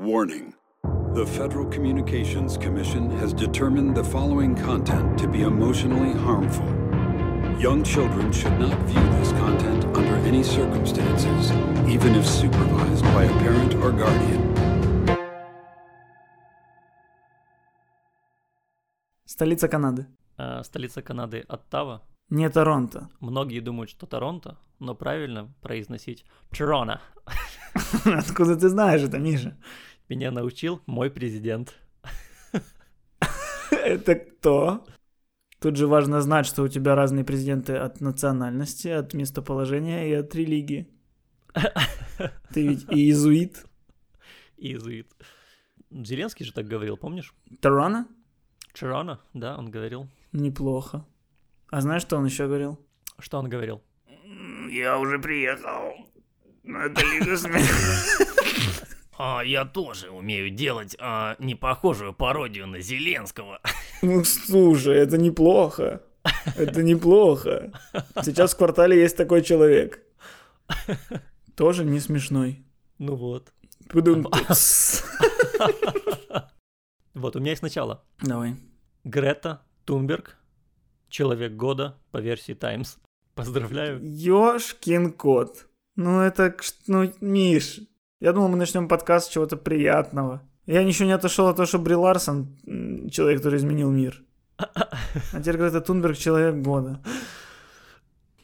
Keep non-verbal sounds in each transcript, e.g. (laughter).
Warning The Federal Communications Commission has determined the following content to be emotionally harmful. Young children should not view this content under any circumstances, even if supervised by a parent or guardian. Столица Канады. А, столица Канады Оттава. Не Торонто. Многие думают, что Торонто, но правильно произносить Торонто. (laughs) Откуда ты знаешь это, Миша? Меня научил мой президент. (laughs) Это кто? Тут же важно знать, что у тебя разные президенты от национальности, от местоположения и от религии. (laughs) Ты ведь и иезуит. Иезуит. Зеленский же так говорил, помнишь? Торонто? Торонто, да, он говорил. Неплохо. А знаешь, что он еще говорил? Что он говорил? Я уже приехал. Это Лига смеха. (laughs) А, я тоже умею делать а, непохожую пародию на Зеленского. (laughs) Ну, слушай, это неплохо. Это неплохо. Сейчас в квартале есть такой человек. Тоже не смешной. Ну вот. Вот, у меня есть начало. Давай. Грета Тунберг, человек года по версии Times. Поздравляю. Ёшкин кот. Ну это, к- ну, Миш, я думал, мы начнем подкаст с чего-то приятного. Я ничего не отошел от того, что Бри Ларсон человек, который изменил мир. А теперь Грета Тунберг человек года.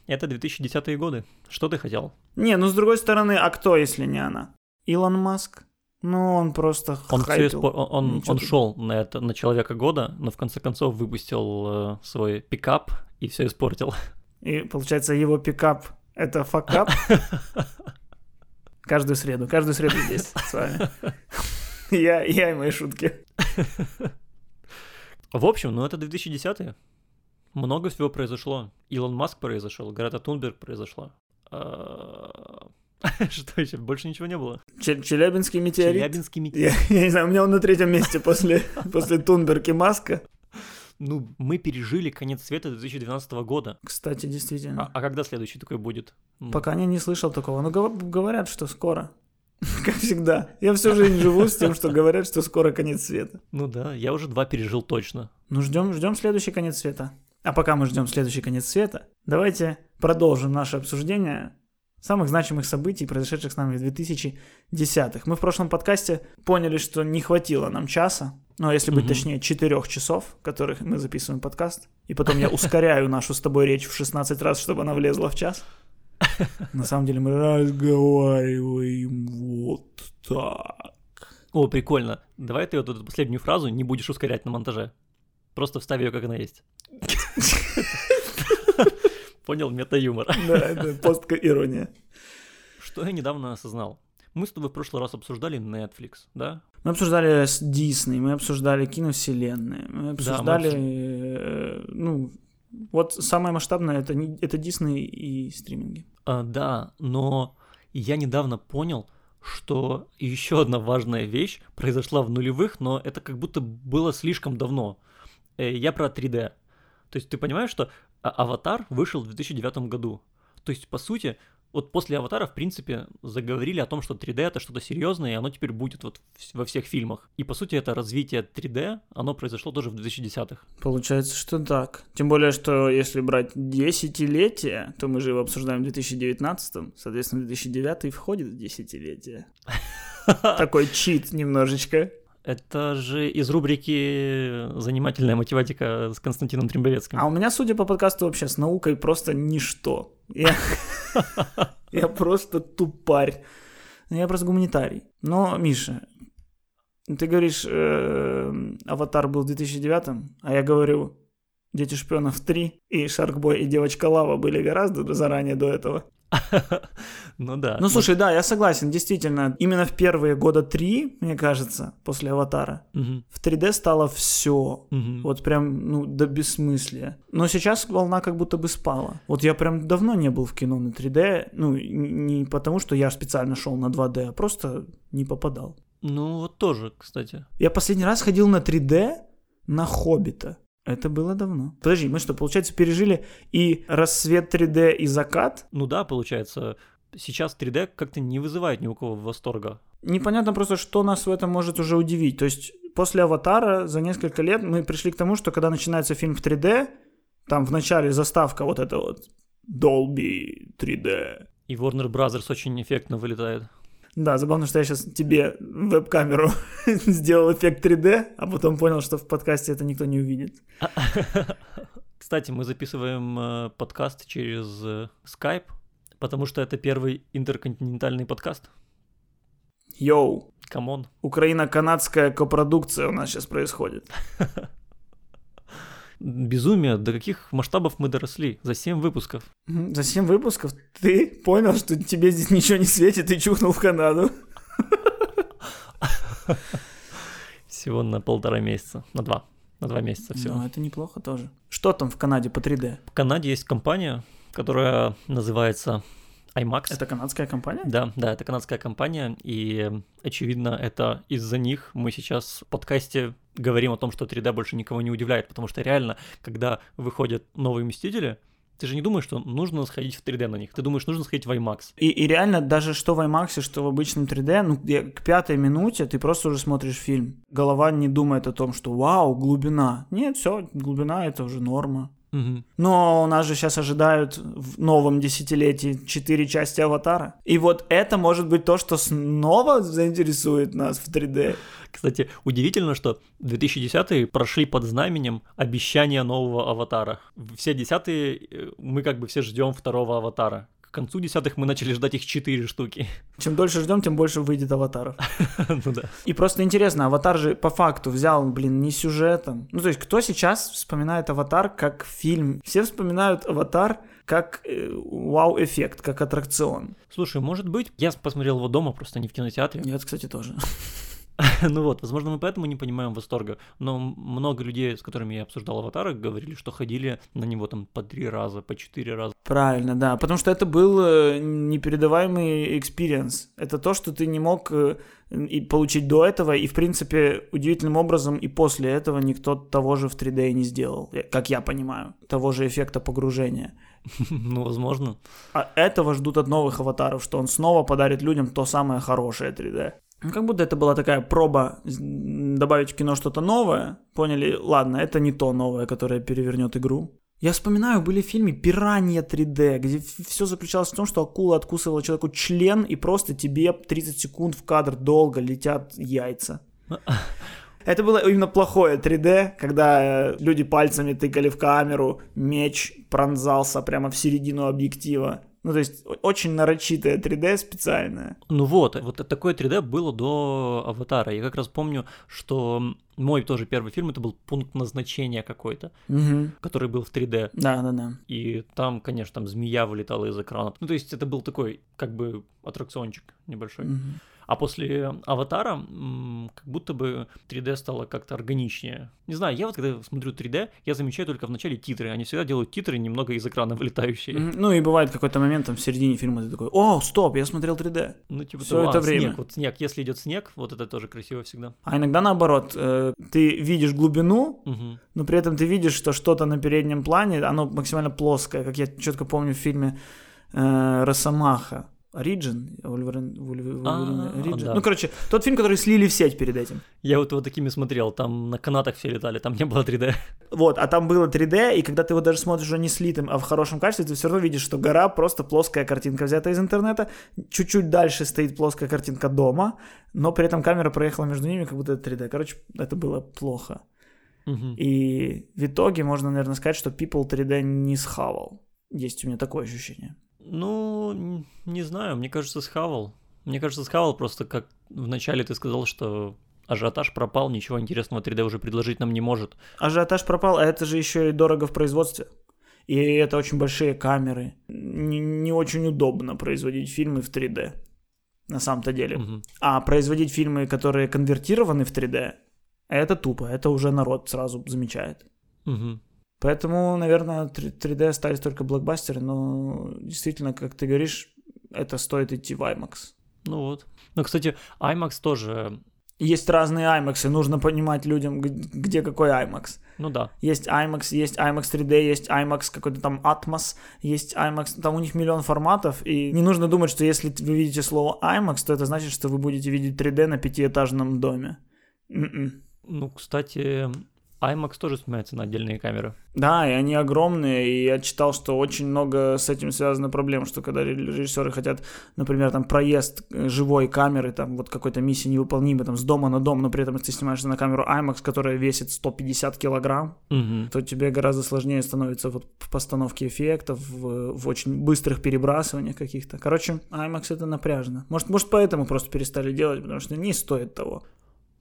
Это 2010-е годы. Что ты хотел? Не, ну с другой стороны, а кто, если не она? Илон Маск? Ну, он просто Он, хайпил. испо- он, он, Ничего он тут. шел на это на человека года, но в конце концов выпустил э, свой пикап и все испортил. И получается, его пикап — это факап. (laughs) Каждую среду, каждую среду здесь с вами. (laughs) Я, я и мои шутки. В общем, ну это 2010-е. Много всего произошло. Илон Маск произошел, Грета Тунберг произошла. А, (laughs) Что еще? Больше ничего не было. Че- Челябинский метеорит. Челябинский метеорит. Я, я не знаю, у меня он на третьем месте после, (laughs) после Тунберг и Маска. Ну, мы пережили конец света 2012 года. Кстати, действительно. А, а когда следующий такой будет? М, Пока я не слышал такого. Но гов- говорят, что скоро. (laughs) Как всегда. Я всю жизнь живу с тем, что говорят, что скоро конец света. Ну да, я уже два пережил точно. Ну, ждем, ждем следующий конец света. А пока мы ждем следующий конец света, давайте продолжим наше обсуждение самых значимых событий, произошедших с нами в 2010-х. Мы в прошлом подкасте поняли, что не хватило нам часа, ну, а если быть Мгм. точнее, четырех часов, которых мы записываем подкаст, и потом я ускоряю нашу с тобой речь в 16 раз, чтобы она влезла в час. На самом деле мы разговариваем вот так. О, прикольно. Давай ты вот эту последнюю фразу не будешь ускорять на монтаже. Просто вставь ее, как она есть. Понял, мета-юмор. Да, это постка-ирония. Что я недавно осознал. Мы с тобой в прошлый раз обсуждали Netflix, да? Мы обсуждали с Дисней, мы обсуждали киновселенные, мы обсуждали, обсуж- э, ну, вот самое масштабное это, не- это Дисней и стриминги. А, да, но я недавно понял, что еще одна важная вещь произошла в нулевых, но это как будто было слишком давно. Э, Я про 3D. То есть ты понимаешь, что а- Аватар вышел в 2009 году. То есть, по сути, вот после Аватара, в принципе, заговорили о том, что 3D это что-то серьезное, и оно теперь будет вот во всех фильмах. И, по сути, это развитие 3D, оно произошло тоже в 2010-х. Получается, что так. Тем более, что если брать десятилетие, то мы же его обсуждаем в 2019, соответственно, 2009 входит в десятилетие. (laughs) Такой чит немножечко. Это же из рубрики «Занимательная математика» с Константином Трембовецким. А у меня, судя по подкасту, вообще с наукой просто ничто. Я, (laughs) просто тупарь. Я просто гуманитарий. Но, Миша, ты говоришь, э, Аватар был в 2009, а я говорю, Дети шпионов 3 и Шаркбой и Девочка Лава были гораздо заранее до этого. (laughs) Ну да. Ну слушай, да, я согласен, действительно, именно в первые года три, мне кажется, после Аватара, в 3D стало все. Вот прям, ну, до бессмыслия. Но сейчас волна как будто бы спала. Вот я прям давно не был в кино на 3D, ну, не потому, что я специально шел на 2D, а просто не попадал. Ну вот тоже, кстати. Я последний раз ходил на 3D на Хоббита. Это было давно. Подожди, мы что, получается, пережили и рассвет 3D, и закат? Ну да, получается, сейчас 3D как-то не вызывает ни у кого восторга. Непонятно просто, что нас в этом может уже удивить. То есть после «Аватара» за несколько лет мы пришли к тому, что когда начинается фильм в 3D, там в начале заставка вот эта вот Dolby 3D. И Warner Brothers очень эффектно вылетает. Да, забавно, что я сейчас тебе веб-камеру (laughs) сделал эффект 3D, а потом понял, что в подкасте это никто не увидит. (laughs) Кстати, мы записываем э, подкаст через э, Skype, потому что это первый интерконтинентальный подкаст. Yo, come on. Украино-канадская копродукция у нас сейчас происходит. (laughs) Безумие, до каких масштабов мы доросли за 7 выпусков. За 7 выпусков ты понял, что тебе здесь ничего не светит и чухнул в Канаду. Всего на полтора месяца, на два, на два месяца всего. Ну, это неплохо тоже. Что там в Канаде по 3D? В Канаде есть компания, которая называется IMAX. Это канадская компания? Да, да, это канадская компания, и очевидно, это из-за них мы сейчас в подкасте говорим о том, что 3D больше никого не удивляет, потому что реально, когда выходят новые Мстители, ты же не думаешь, что нужно сходить в 3D на них, ты думаешь, нужно сходить в IMAX. И, и реально, даже что в IMAX, что в обычном 3D, ну, к пятой минуте ты просто уже смотришь фильм. Голова не думает о том, что вау, глубина. Нет, все, глубина это уже норма. Но у нас же сейчас ожидают в новом десятилетии четыре части аватара. И вот это может быть то, что снова заинтересует нас в 3D. Кстати, удивительно, что 2010-е прошли под знаменем обещания нового аватара. Все десятые э, мы как бы все ждем второго аватара. К концу десятых мы начали ждать их четыре штуки. (laughs) Чем дольше ждем, тем больше выйдет аватаров. (laughs) Ну да. И просто интересно, аватар же по факту взял, блин, не сюжетом. Ну, то есть, кто сейчас вспоминает аватар как фильм? Все вспоминают аватар как э, вау-эффект, как аттракцион. Слушай, может быть, я посмотрел его дома, просто не в кинотеатре. Нет, кстати, тоже. (laughs) (laughs) Ну вот, возможно, мы поэтому не понимаем восторга. Но много людей, с которыми я обсуждал аватары, говорили, что ходили на него там по три раза, по четыре раза. Правильно, да. Потому что это был э, непередаваемый experience. Это то, что ты не мог э, и получить до этого, и, в принципе, удивительным образом и после этого никто того же в 3D не сделал, э, как я понимаю, того же эффекта погружения. (laughs) Ну, возможно. А этого ждут от новых аватаров, что он снова подарит людям то самое хорошее 3D. Ну, как будто это была такая проба добавить в кино что-то новое. Поняли, ладно, это не то новое, которое перевернет игру. Я вспоминаю, были фильмы «Пиранья 3D», где все заключалось в том, что акула откусывала человеку член, и просто тебе 30 секунд в кадр долго летят яйца. (laughs) Это было именно плохое 3D, когда э, люди пальцами тыкали в камеру, меч пронзался прямо в середину объектива. Ну, то есть очень нарочитое 3D специальное. Ну вот, вот такое 3D было до Аватара. Я как раз помню, что мой тоже первый фильм, это был пункт назначения какой-то, Мгм. который был в 3D. Да, да, да. И там, конечно, там змея вылетала из экрана. Ну, то есть это был такой, как бы, аттракциончик небольшой. Мгм. А после Аватара, как будто бы 3D стало как-то органичнее. Не знаю, я вот когда смотрю 3D, я замечаю только в начале титры. Они всегда делают титры немного из экрана (laughs) вылетающие. Ну и бывает какой-то момент там в середине фильма ты такой, о, стоп, я смотрел 3D. Ну, типа того, это а, время. снег, вот снег, если идет снег, вот это тоже красиво всегда. А иногда наоборот, э, ты видишь глубину, Мгм. но при этом ты видишь, что что-то на переднем плане, оно максимально плоское, как я четко помню в фильме э, Росомаха. Ориджин? Вульверин, Вульвер- Вульверин- Ориджин? да. Ну, короче, тот фильм, который слили в сеть перед этим. Я вот его такими смотрел, там на канатах все летали, там не было 3D. Вот, а там было 3D, и когда ты его даже смотришь уже не слитым, а в хорошем качестве, ты все равно видишь, что гора просто плоская картинка взята из интернета, чуть-чуть дальше стоит плоская картинка дома, но при этом камера проехала между ними, как будто это 3D. Короче, это было плохо. И в итоге можно, наверное, сказать, что People 3D не схавал. Есть у меня такое ощущение. Ну, не знаю, мне кажется, схавал. Мне кажется, схавал просто как вначале ты сказал, что ажиотаж пропал, ничего интересного 3D уже предложить нам не может. Ажиотаж пропал, а это же еще и дорого в производстве. И это очень большие камеры. Не, не очень удобно производить фильмы в 3D. На самом-то деле. Мгм. А производить фильмы, которые конвертированы в 3D, это тупо. Это уже народ сразу замечает. Мгм. Поэтому, наверное, 3- 3D остались только блокбастеры, но действительно, как ты говоришь, это стоит идти в IMAX. Ну вот. Ну, кстати, IMAX тоже Есть разные IMAX, и нужно понимать людям, где какой IMAX. Ну да. Есть IMAX, есть IMAX 3D, есть IMAX какой-то там Atmos, есть IMAX, там у них миллион форматов, и не нужно думать, что если вы видите слово IMAX, то это значит, что вы будете видеть 3D на пятиэтажном доме. М-м. Ну, кстати, IMAX тоже снимается на отдельные камеры. Да, и они огромные, и я читал, что очень много с этим связано проблем, что когда режиссеры хотят, например, там проезд э, живой камеры, там вот какой-то миссии невыполнимой, там с дома на дом, но при этом ты снимаешься на камеру IMAX, которая весит 150 килограмм, Мгм. то тебе гораздо сложнее становится вот в постановке эффектов, в, в очень быстрых перебрасываниях каких-то. Короче, IMAX это напряжно. Может, может поэтому просто перестали делать, потому что не стоит того.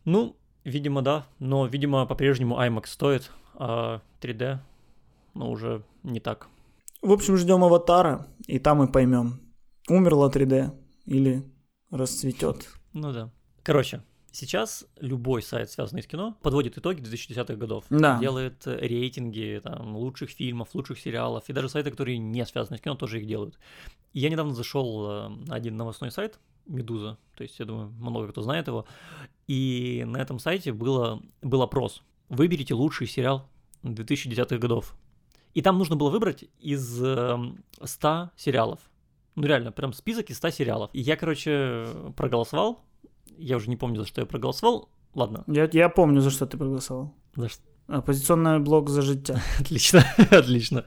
Ну, видимо, да. Но, видимо, по-прежнему IMAX стоит, а 3D, ну, уже не так. В общем, ждем аватара, и там мы поймем, умерла 3D или расцветет. Ну да. Короче, сейчас любой сайт, связанный с кино, подводит итоги 2010-х годов. Да. Делает э, рейтинги там, лучших фильмов, лучших сериалов. И даже сайты, которые не связаны с кино, тоже их делают. И я недавно зашел э, на один новостной сайт, Медуза, то есть, я думаю, много кто знает его. И на этом сайте было, был опрос. Выберите лучший сериал 2010-х годов. И там нужно было выбрать из э, 100 сериалов. Ну реально, прям список из 100 сериалов. И я, короче, проголосовал. Я уже не помню, за что я проголосовал. Ладно, Я, я помню, за что ты проголосовал. за что. Оппозиционный блок за життя. (laughs) Отлично, (laughs) отлично.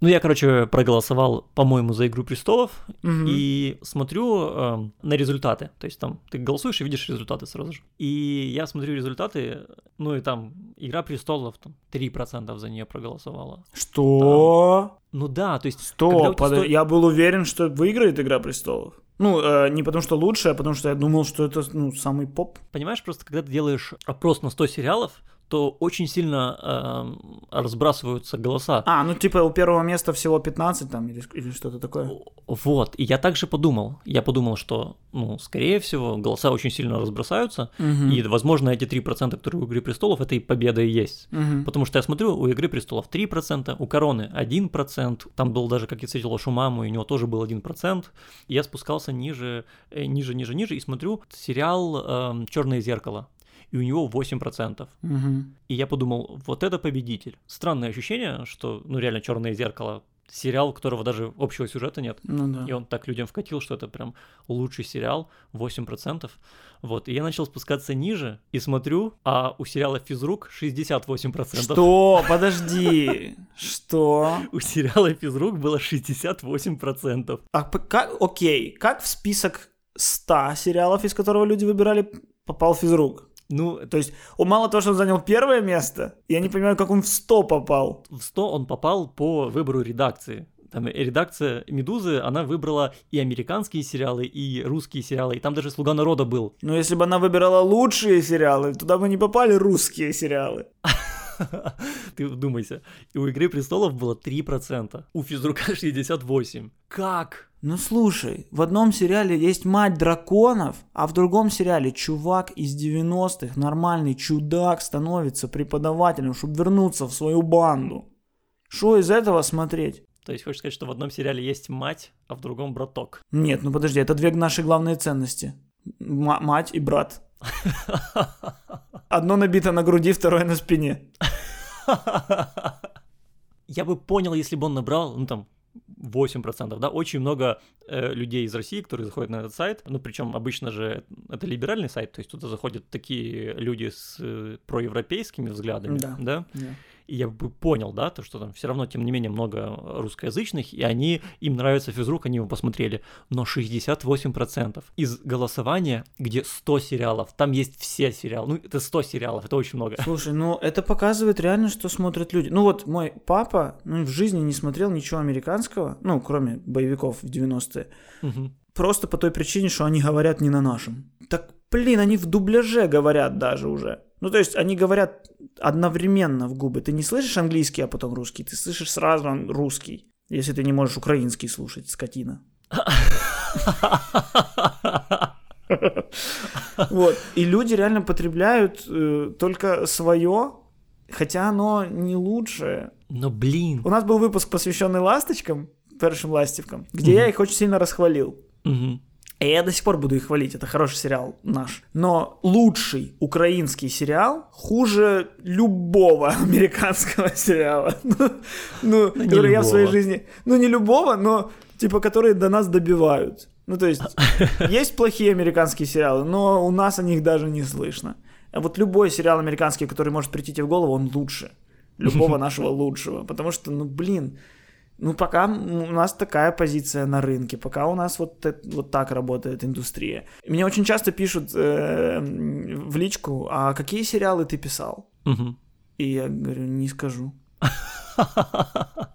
Ну, я, короче, проголосовал, по-моему, за «Игру престолов», Мгм. и смотрю э, на результаты. То есть там ты голосуешь и видишь результаты сразу же. И я смотрю результаты, ну и там «Игра престолов», там 3% за нее проголосовало. Что? Ну да, то есть... Стоп, подо- сто- я был уверен, что выиграет Игра престолов. Ну, э, не потому что лучше, а потому что я думал, что это ну, самый поп. Понимаешь, просто когда ты делаешь опрос на 100 сериалов, то очень сильно эм, разбрасываются голоса. А, ну типа у первого места всего 15 там или, или что-то такое. Вот, и я также подумал. Я подумал, что, ну, скорее всего, голоса очень сильно разбросаются, Мгм. и, возможно, эти 3%, которые у «Игры престолов», это и победа и есть. Мгм. Потому что я смотрю, у «Игры престолов» 3%, у «Короны» 1%, там был даже, как я встретил вашу маму, и у него тоже был 1%, и я спускался ниже, э, ниже, ниже, ниже, и смотрю сериал «Черное зеркало», и у него 8%. Мгм. И я подумал, вот это победитель. Странное ощущение, что, ну, реально, «Черное зеркало» сериал, у которого даже общего сюжета нет. Ну да. И он так людям вкатил, что это прям лучший сериал, 8%. Вот, и я начал спускаться ниже и смотрю, а у сериала «Физрук» 68%. Что? Подожди. Что? (laughs) У сериала «Физрук» было 68%. А как, окей, как в список 100 сериалов, из которого люди выбирали, попал физрук? Ну, То есть, он мало того, что он занял первое место, я не понимаю, как он в 100 попал. в 100 он попал по выбору редакции. Там редакция «Медузы», она выбрала и американские сериалы, и русские сериалы, и там даже «Слуга народа» был. Но если бы она выбирала лучшие сериалы, туда бы не попали русские сериалы. (laughs) (laughs) Ты вдумайся. И у «Игры престолов» было 3%, у «Физрука» (laughs) 68%. Как? Ну слушай, в одном сериале есть мать драконов, а в другом сериале чувак из 90-х, нормальный чудак, становится преподавателем, чтобы вернуться в свою банду. Что из этого смотреть? То есть хочешь сказать, что в одном сериале есть мать, а в другом браток? Нет, ну подожди, это две наши главные ценности. М- мать и брат. (laughs) Одно набито на груди, второе на спине. (laughs) Я бы понял, если бы он набрал, ну там, 8%, да, очень много э, людей из России, которые заходят на этот сайт, ну, причем обычно же это либеральный сайт, то есть туда заходят такие люди с э, проевропейскими взглядами, Да. да, и я бы понял, да, то, что там все равно, тем не менее, много русскоязычных, и они, им нравится физрук, они его посмотрели, но 68% из голосования, где 100 сериалов, там есть все сериалы, ну, это 100 сериалов, это очень много. Слушай, ну это показывает реально, что смотрят люди. Ну вот мой папа ну, в жизни не смотрел ничего американского, ну, кроме боевиков в 90-е. Мгм. Просто по той причине, что они говорят не на нашем. Так, блин, они в дубляже говорят даже уже. Ну, то есть они говорят одновременно в губы. Ты не слышишь английский, а потом русский. Ты слышишь сразу русский. Если ты не можешь украинский слушать, скотина. Вот. И люди реально потребляют э, только свое, хотя оно не лучшее. Но, блин, У нас был выпуск, посвященный ласточкам, першим ластівкам, где я их очень сильно расхвалил. И я до сих пор буду их хвалить, это хороший сериал наш. Но лучший украинский сериал хуже любого (laughs) американского сериала. (laughs) Ну, ну не который я в своей любого. жизни... Ну, не любого, но типа, которые до нас добивают. Ну, то есть, (laughs) есть плохие американские сериалы, но у нас о них даже не слышно. А вот любой сериал американский, который может прийти тебе в голову, он лучше. Любого нашего лучшего. Потому что, ну, блин, ну, пока у нас такая позиция на рынке, пока у нас вот, вот так работает индустрия. Мне очень часто пишут э, в личку, а какие сериалы ты писал? Мгм. И я говорю, не скажу.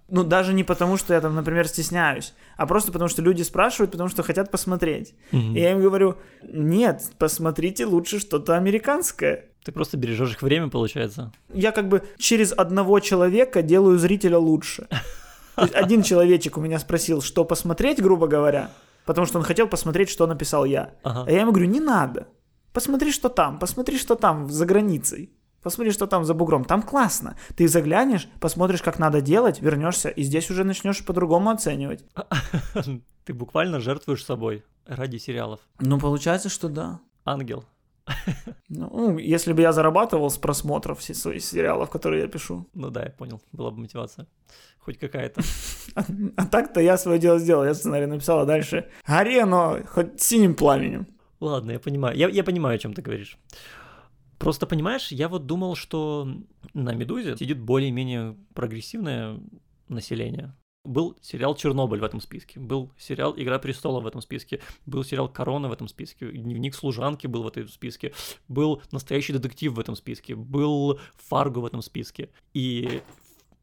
Ну, даже не потому, что я там, например, стесняюсь, а просто потому, что люди спрашивают, потому что хотят посмотреть. И я им говорю, нет, посмотрите лучше что-то американское. Ты просто бережешь их время, получается. Я как бы через одного человека делаю зрителя лучше. (laughs) Один человечек у меня спросил, что посмотреть, грубо говоря, потому что он хотел посмотреть, что написал я. Ага. А я ему говорю, не надо. Посмотри, что там, посмотри, что там за границей. Посмотри, что там за бугром. Там классно. Ты заглянешь, посмотришь, как надо делать, вернешься, и здесь уже начнешь по-другому оценивать. (laughs) Ты буквально жертвуешь собой ради сериалов. Ну, получается, что да. Ангел. (laughs) Ну, если бы я зарабатывал с просмотров своих сериалов, которые я пишу. Ну да, я понял. Была бы мотивация. Хоть какая-то. (laughs) А, а так-то я свое дело сделал. Я сценарий написал, а дальше гори оно хоть синим пламенем. Ладно, я понимаю. Я, я понимаю, о чем ты говоришь. Просто понимаешь, я вот думал, что на Медузе сидит более-менее прогрессивное население. Был сериал Чернобыль в этом списке, был сериал Игра престолов в этом списке, был сериал Корона в этом списке, Дневник служанки был в этом списке, был Настоящий детектив в этом списке, был Фарго в этом списке. И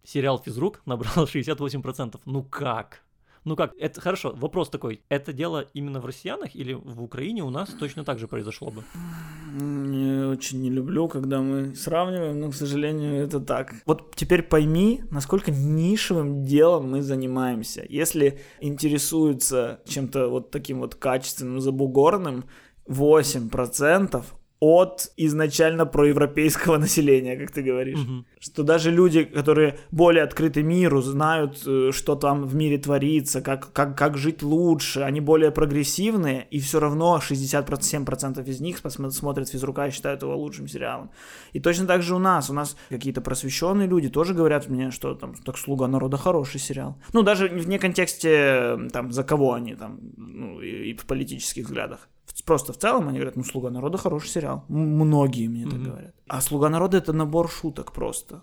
сериал Физрук (laughs) набрал 68%. Ну как? Ну как, это хорошо, вопрос такой, это дело именно в россиянах или в Украине у нас точно так же произошло бы? Не очень не люблю, когда мы сравниваем, но, к сожалению, это так. Вот теперь пойми, насколько нишевым делом мы занимаемся. Если интересуются чем-то вот таким вот качественным, забугорным, 8% от изначально проевропейского (laughs) населения, как ты говоришь. Мгм. Что даже люди, которые более открыты миру, знают, э, что там в мире творится, как, как, как жить лучше, они более прогрессивные, и все равно 67% из них смотрят физрука и считают его лучшим сериалом. И точно так же у нас. У нас какие-то просвещенные люди тоже говорят мне, что там так «Слуга народа» хороший сериал. Ну, даже вне контексте э, там за кого они там, ну, и, и в политических взглядах. Просто в целом они говорят, ну, «Слуга народа» хороший сериал. Многие мне так Мгм. говорят. А «Слуга народа» — это набор шуток просто.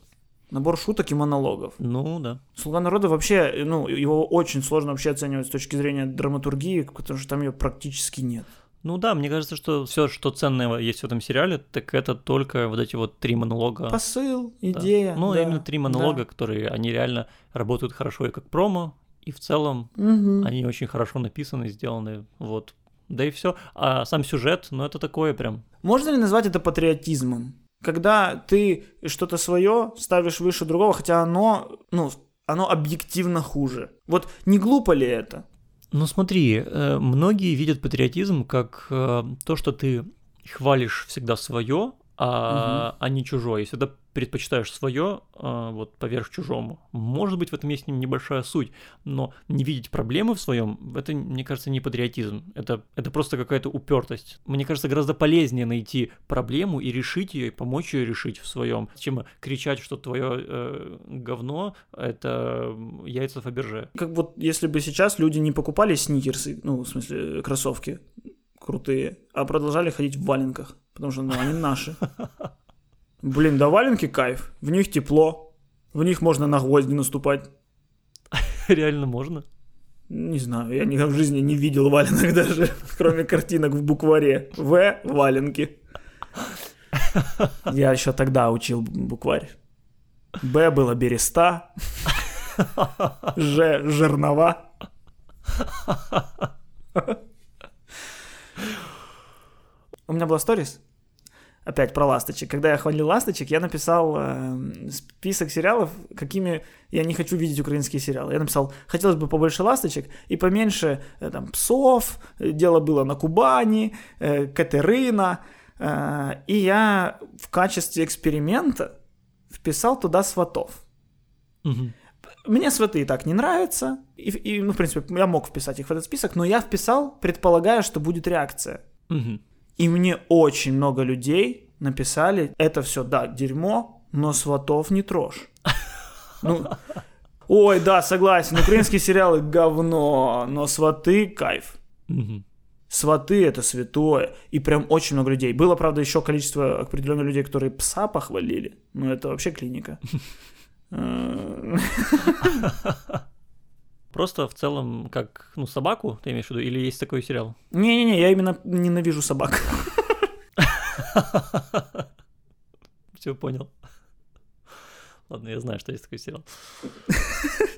Набор шуток и монологов. Ну да. «Слуга народа» вообще, ну, его очень сложно вообще оценивать с точки зрения драматургии, потому что там ее практически нет. Ну да, мне кажется, что все, что ценного есть в этом сериале, так это только вот эти вот три монолога. Посыл, Да. идея. Ну, да, именно три монолога, да. которые, они реально работают хорошо и как промо, и в целом Мгм. они очень хорошо написаны, сделаны, вот. Да и все. А сам сюжет, ну это такое прям. Можно ли назвать это патриотизмом? Когда ты что-то свое ставишь выше другого, хотя оно, ну, оно объективно хуже. Вот не глупо ли это? Ну смотри, э, многие видят патриотизм как э, то, что ты хвалишь всегда свое, а, а не чужое. И всегда предпочитаешь свое вот поверх чужому. Может быть, в этом есть небольшая суть, но не видеть проблемы в своем, это, мне кажется, не патриотизм. Это, это просто какая-то упертость. Мне кажется, гораздо полезнее найти проблему и решить ее, и помочь ее решить в своем, чем кричать, что твое э, говно это яйца Фаберже. Как вот если бы сейчас люди не покупали сникерсы, ну, в смысле, кроссовки крутые, а продолжали ходить в валенках, потому что, ну, они наши. Блин, да валенки кайф, в них тепло, в них можно на гвозди наступать. (laughs) Реально можно. Не знаю, я никогда в жизни не видел валенок (laughs) даже, кроме картинок в букваре. В – валенки. Я еще тогда учил букварь. Б было береста. Ж – жернова. (laughs) У меня была сторис, опять про ласточек. Когда я хвалил ласточек, я написал э, список сериалов, какими я не хочу видеть украинские сериалы. Я написал, хотелось бы побольше ласточек и поменьше э, там псов. Дело было на Кубани, э, Катерина. Э, и я в качестве эксперимента вписал туда сватов. Мгм. мне сваты и так не нравятся, и, и, ну, в принципе, я мог вписать их в этот список, но я вписал, предполагая, что будет реакция. Мгм. И мне очень много людей написали, это все, да, дерьмо, но сватов не трожь. Ну, ой, да, согласен, украинские сериалы говно, но сваты кайф. Сваты это святое. И прям очень много людей. Было, правда, еще количество определенных людей, которые пса похвалили. Но это вообще клиника. (laughs) (laughs) Просто в целом, как, ну, собаку, ты имеешь в виду, или есть такой сериал? Не-не-не, я именно ненавижу собак. (laughs) Все понял. Ладно, я знаю, что есть такой сериал.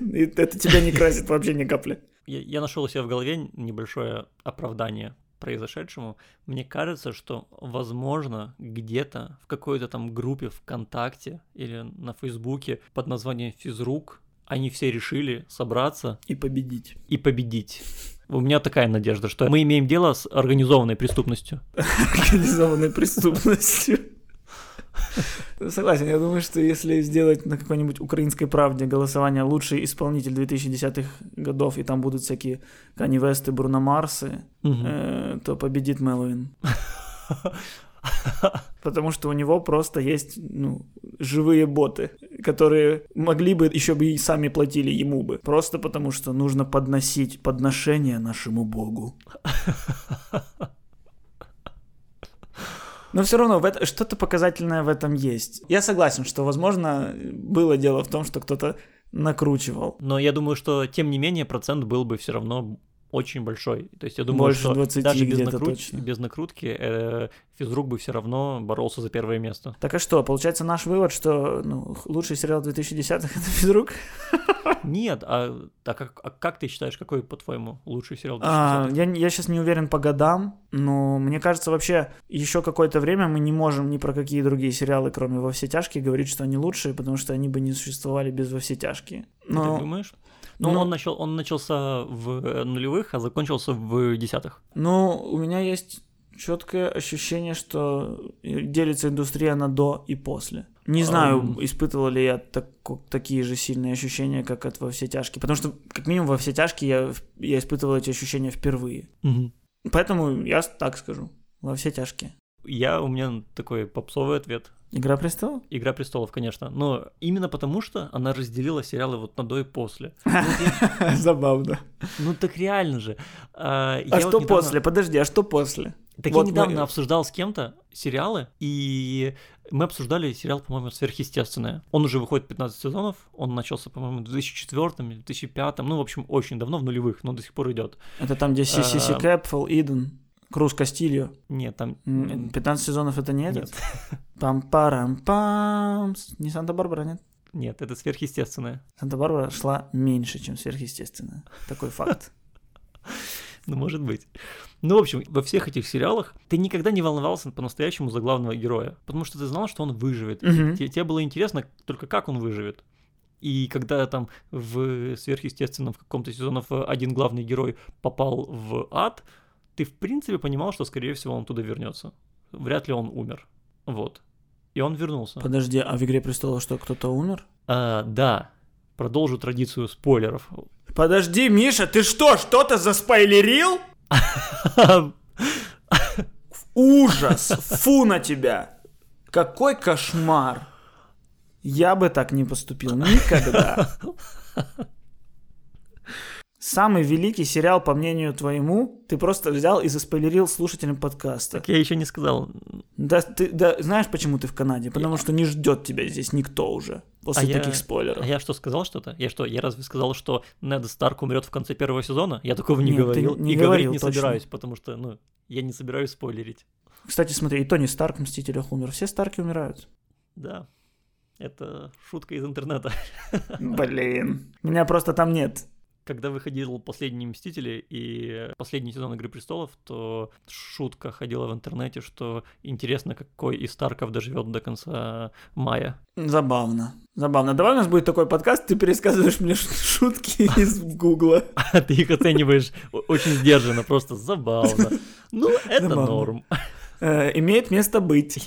(laughs) Это тебя не красит вообще ни капли. Я нашел у себя в голове небольшое оправдание произошедшему. Мне кажется, что, возможно, где-то в какой-то там группе ВКонтакте или на Фейсбуке под названием Физрук они все решили собраться И победить. и победить. У меня такая надежда, что мы имеем дело с организованной преступностью. Организованной преступностью. Согласен, я думаю, что если сделать на какой-нибудь украинской правде голосование «Лучший исполнитель 2010-х годов», и там будут всякие Кани Весты, Бруно Марсы, Мгм. э, то победит Мэллоуин. (laughs) (laughs) Потому что у него просто есть ну, живые боты, которые могли бы, еще бы и сами платили ему бы. Просто потому что нужно подносить подношение нашему богу. Но все равно в это, что-то показательное в этом есть. Я согласен, что, возможно, было дело в том, что кто-то накручивал. Но я думаю, что, тем не менее, процент был бы все равно очень большой. То есть я думаю, Больше что 20 даже без, накрут- без накрутки э, физрук бы все равно боролся за первое место. Так а что, получается наш вывод, что ну, лучший сериал 2010-х это физрук? Нет, а, так как, а как ты считаешь, какой, по-твоему, лучший сериал? А, 2010-х? я, я сейчас не уверен по годам, но мне кажется, вообще еще какое-то время мы не можем ни про какие другие сериалы, кроме «Во все тяжкие», говорить, что они лучшие, потому что они бы не существовали без «Во все тяжкие». Ты Но, так думаешь? Ну, ну- он, начал, он начался в э, нулевых, а закончился в десятых. но у меня есть четкое ощущение, что делится индустрия на до и после. Не знаю, Ам. испытывал ли я тако- такие же сильные ощущения, как от «Во все тяжкие», потому что, как минимум, «Во все тяжкие» я, я испытывал эти ощущения впервые. Поэтому я так скажу. «Во все тяжкие». Я, у меня такой попсовый ответ. «Игра престолов»? Игра престолов, конечно. Но именно потому, что она разделила сериалы вот на до и после. (laughs) Забавно. Ну так реально же. А, А что после? Подожди, а что после? Так Вот я недавно мы- обсуждал с кем-то сериалы, и мы обсуждали сериал, по-моему, «Сверхъестественное». Он уже выходит 15 сезонов, он начался, по-моему, в 2004 или 2005, ну, в общем, очень давно, в нулевых, но до сих пор идет. Это там, где Си Си А. Кэп, Фол Иден, Круз Кастильо. Нет, там... М, 15 сезонов это не этот? Нет, (laughs) Пам-парам-пам. Не Санта-Барбара, нет? нет, это «Сверхъестественное». Санта-Барбара шла меньше, чем сверхъестественное. Такой факт. (laughs) Ну, может быть. Ну, в общем, во всех этих сериалах ты никогда не волновался по-настоящему за главного героя, потому что ты знал, что он выживет. Тебе было интересно только, как он выживет. И когда там в сверхъестественном в каком-то сезонов э, один главный герой попал в ад, ты в принципе понимал, что скорее всего он туда вернется. Вряд ли он умер. Вот. И он вернулся. Подожди, а в «Игре престолов» что, кто-то умер? А, да. Продолжу традицию спойлеров. Подожди, Миша, ты что, что-то заспойлерил? (laughs) Ужас! Фу на тебя! Какой кошмар! Я бы так не поступил никогда. (laughs) Самый великий сериал, по мнению твоему, ты просто взял и заспойлерил слушателям подкаста. Так я еще не сказал. Да, ты, да, знаешь, почему ты в Канаде? Потому что не ждет тебя здесь никто уже после А я- таких спойлеров. А я что, сказал что-то? Я что, я разве сказал, что Нед Старк умрет в конце первого сезона? Я такого не Нет, говорил. не и говорил, говорить не точно. собираюсь, потому что, ну, я не собираюсь спойлерить. Кстати, смотри, и Тони Старк в «Мстителях» умер. Все Старки умирают. Да, это шутка из интернета. Блин. Меня просто там нет. Когда выходил «Последние Мстители» и последний сезон «Игры престолов», то шутка ходила в интернете, что интересно, какой из Старков доживет до конца мая. Забавно. Забавно. Давай у нас будет такой подкаст, ты пересказываешь мне шутки (laughs) из Гугла. А ты их оцениваешь очень сдержанно, просто забавно. Ну, (laughs) это Забавно. норм. Э, имеет место быть. (laughs)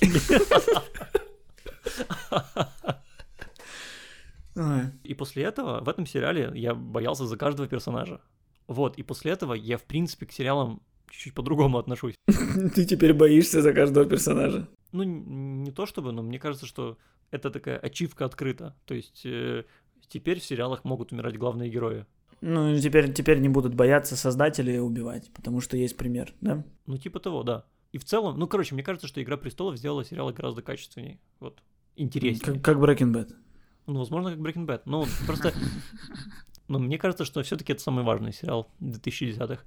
И после этого в этом сериале я боялся за каждого персонажа. Вот, и после этого я, в принципе, к сериалам чуть-чуть по-другому отношусь. (laughs) Ты теперь боишься за каждого персонажа. Ну, не то чтобы, но мне кажется, что это такая ачивка открыта. То есть э, теперь в сериалах могут умирать главные герои. Ну, теперь, теперь не будут бояться создателей убивать, потому что есть пример, да? Ну, типа того, да. И в целом, ну, короче, мне кажется, что «Игра престолов» сделала сериалы гораздо качественнее. Вот. Интереснее. Как, как Breaking Bad. Ну, возможно, как Breaking Bad. Ну, просто... (laughs) Но мне кажется, что все-таки это самый важный сериал 2010-х.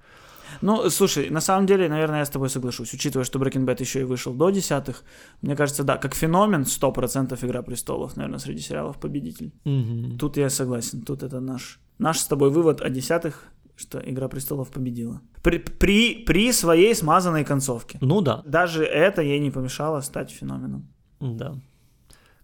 Ну, слушай, на самом деле, наверное, я с тобой соглашусь. Учитывая, что Breaking Bad еще и вышел до десятых, мне кажется, да, как феномен 100% «Игра престолов», наверное, среди сериалов победитель. Тут я согласен, тут это наш, наш с тобой вывод о десятых, что «Игра престолов» победила. При, при, при своей смазанной концовке. Ну да, Даже это ей не помешало стать феноменом. да.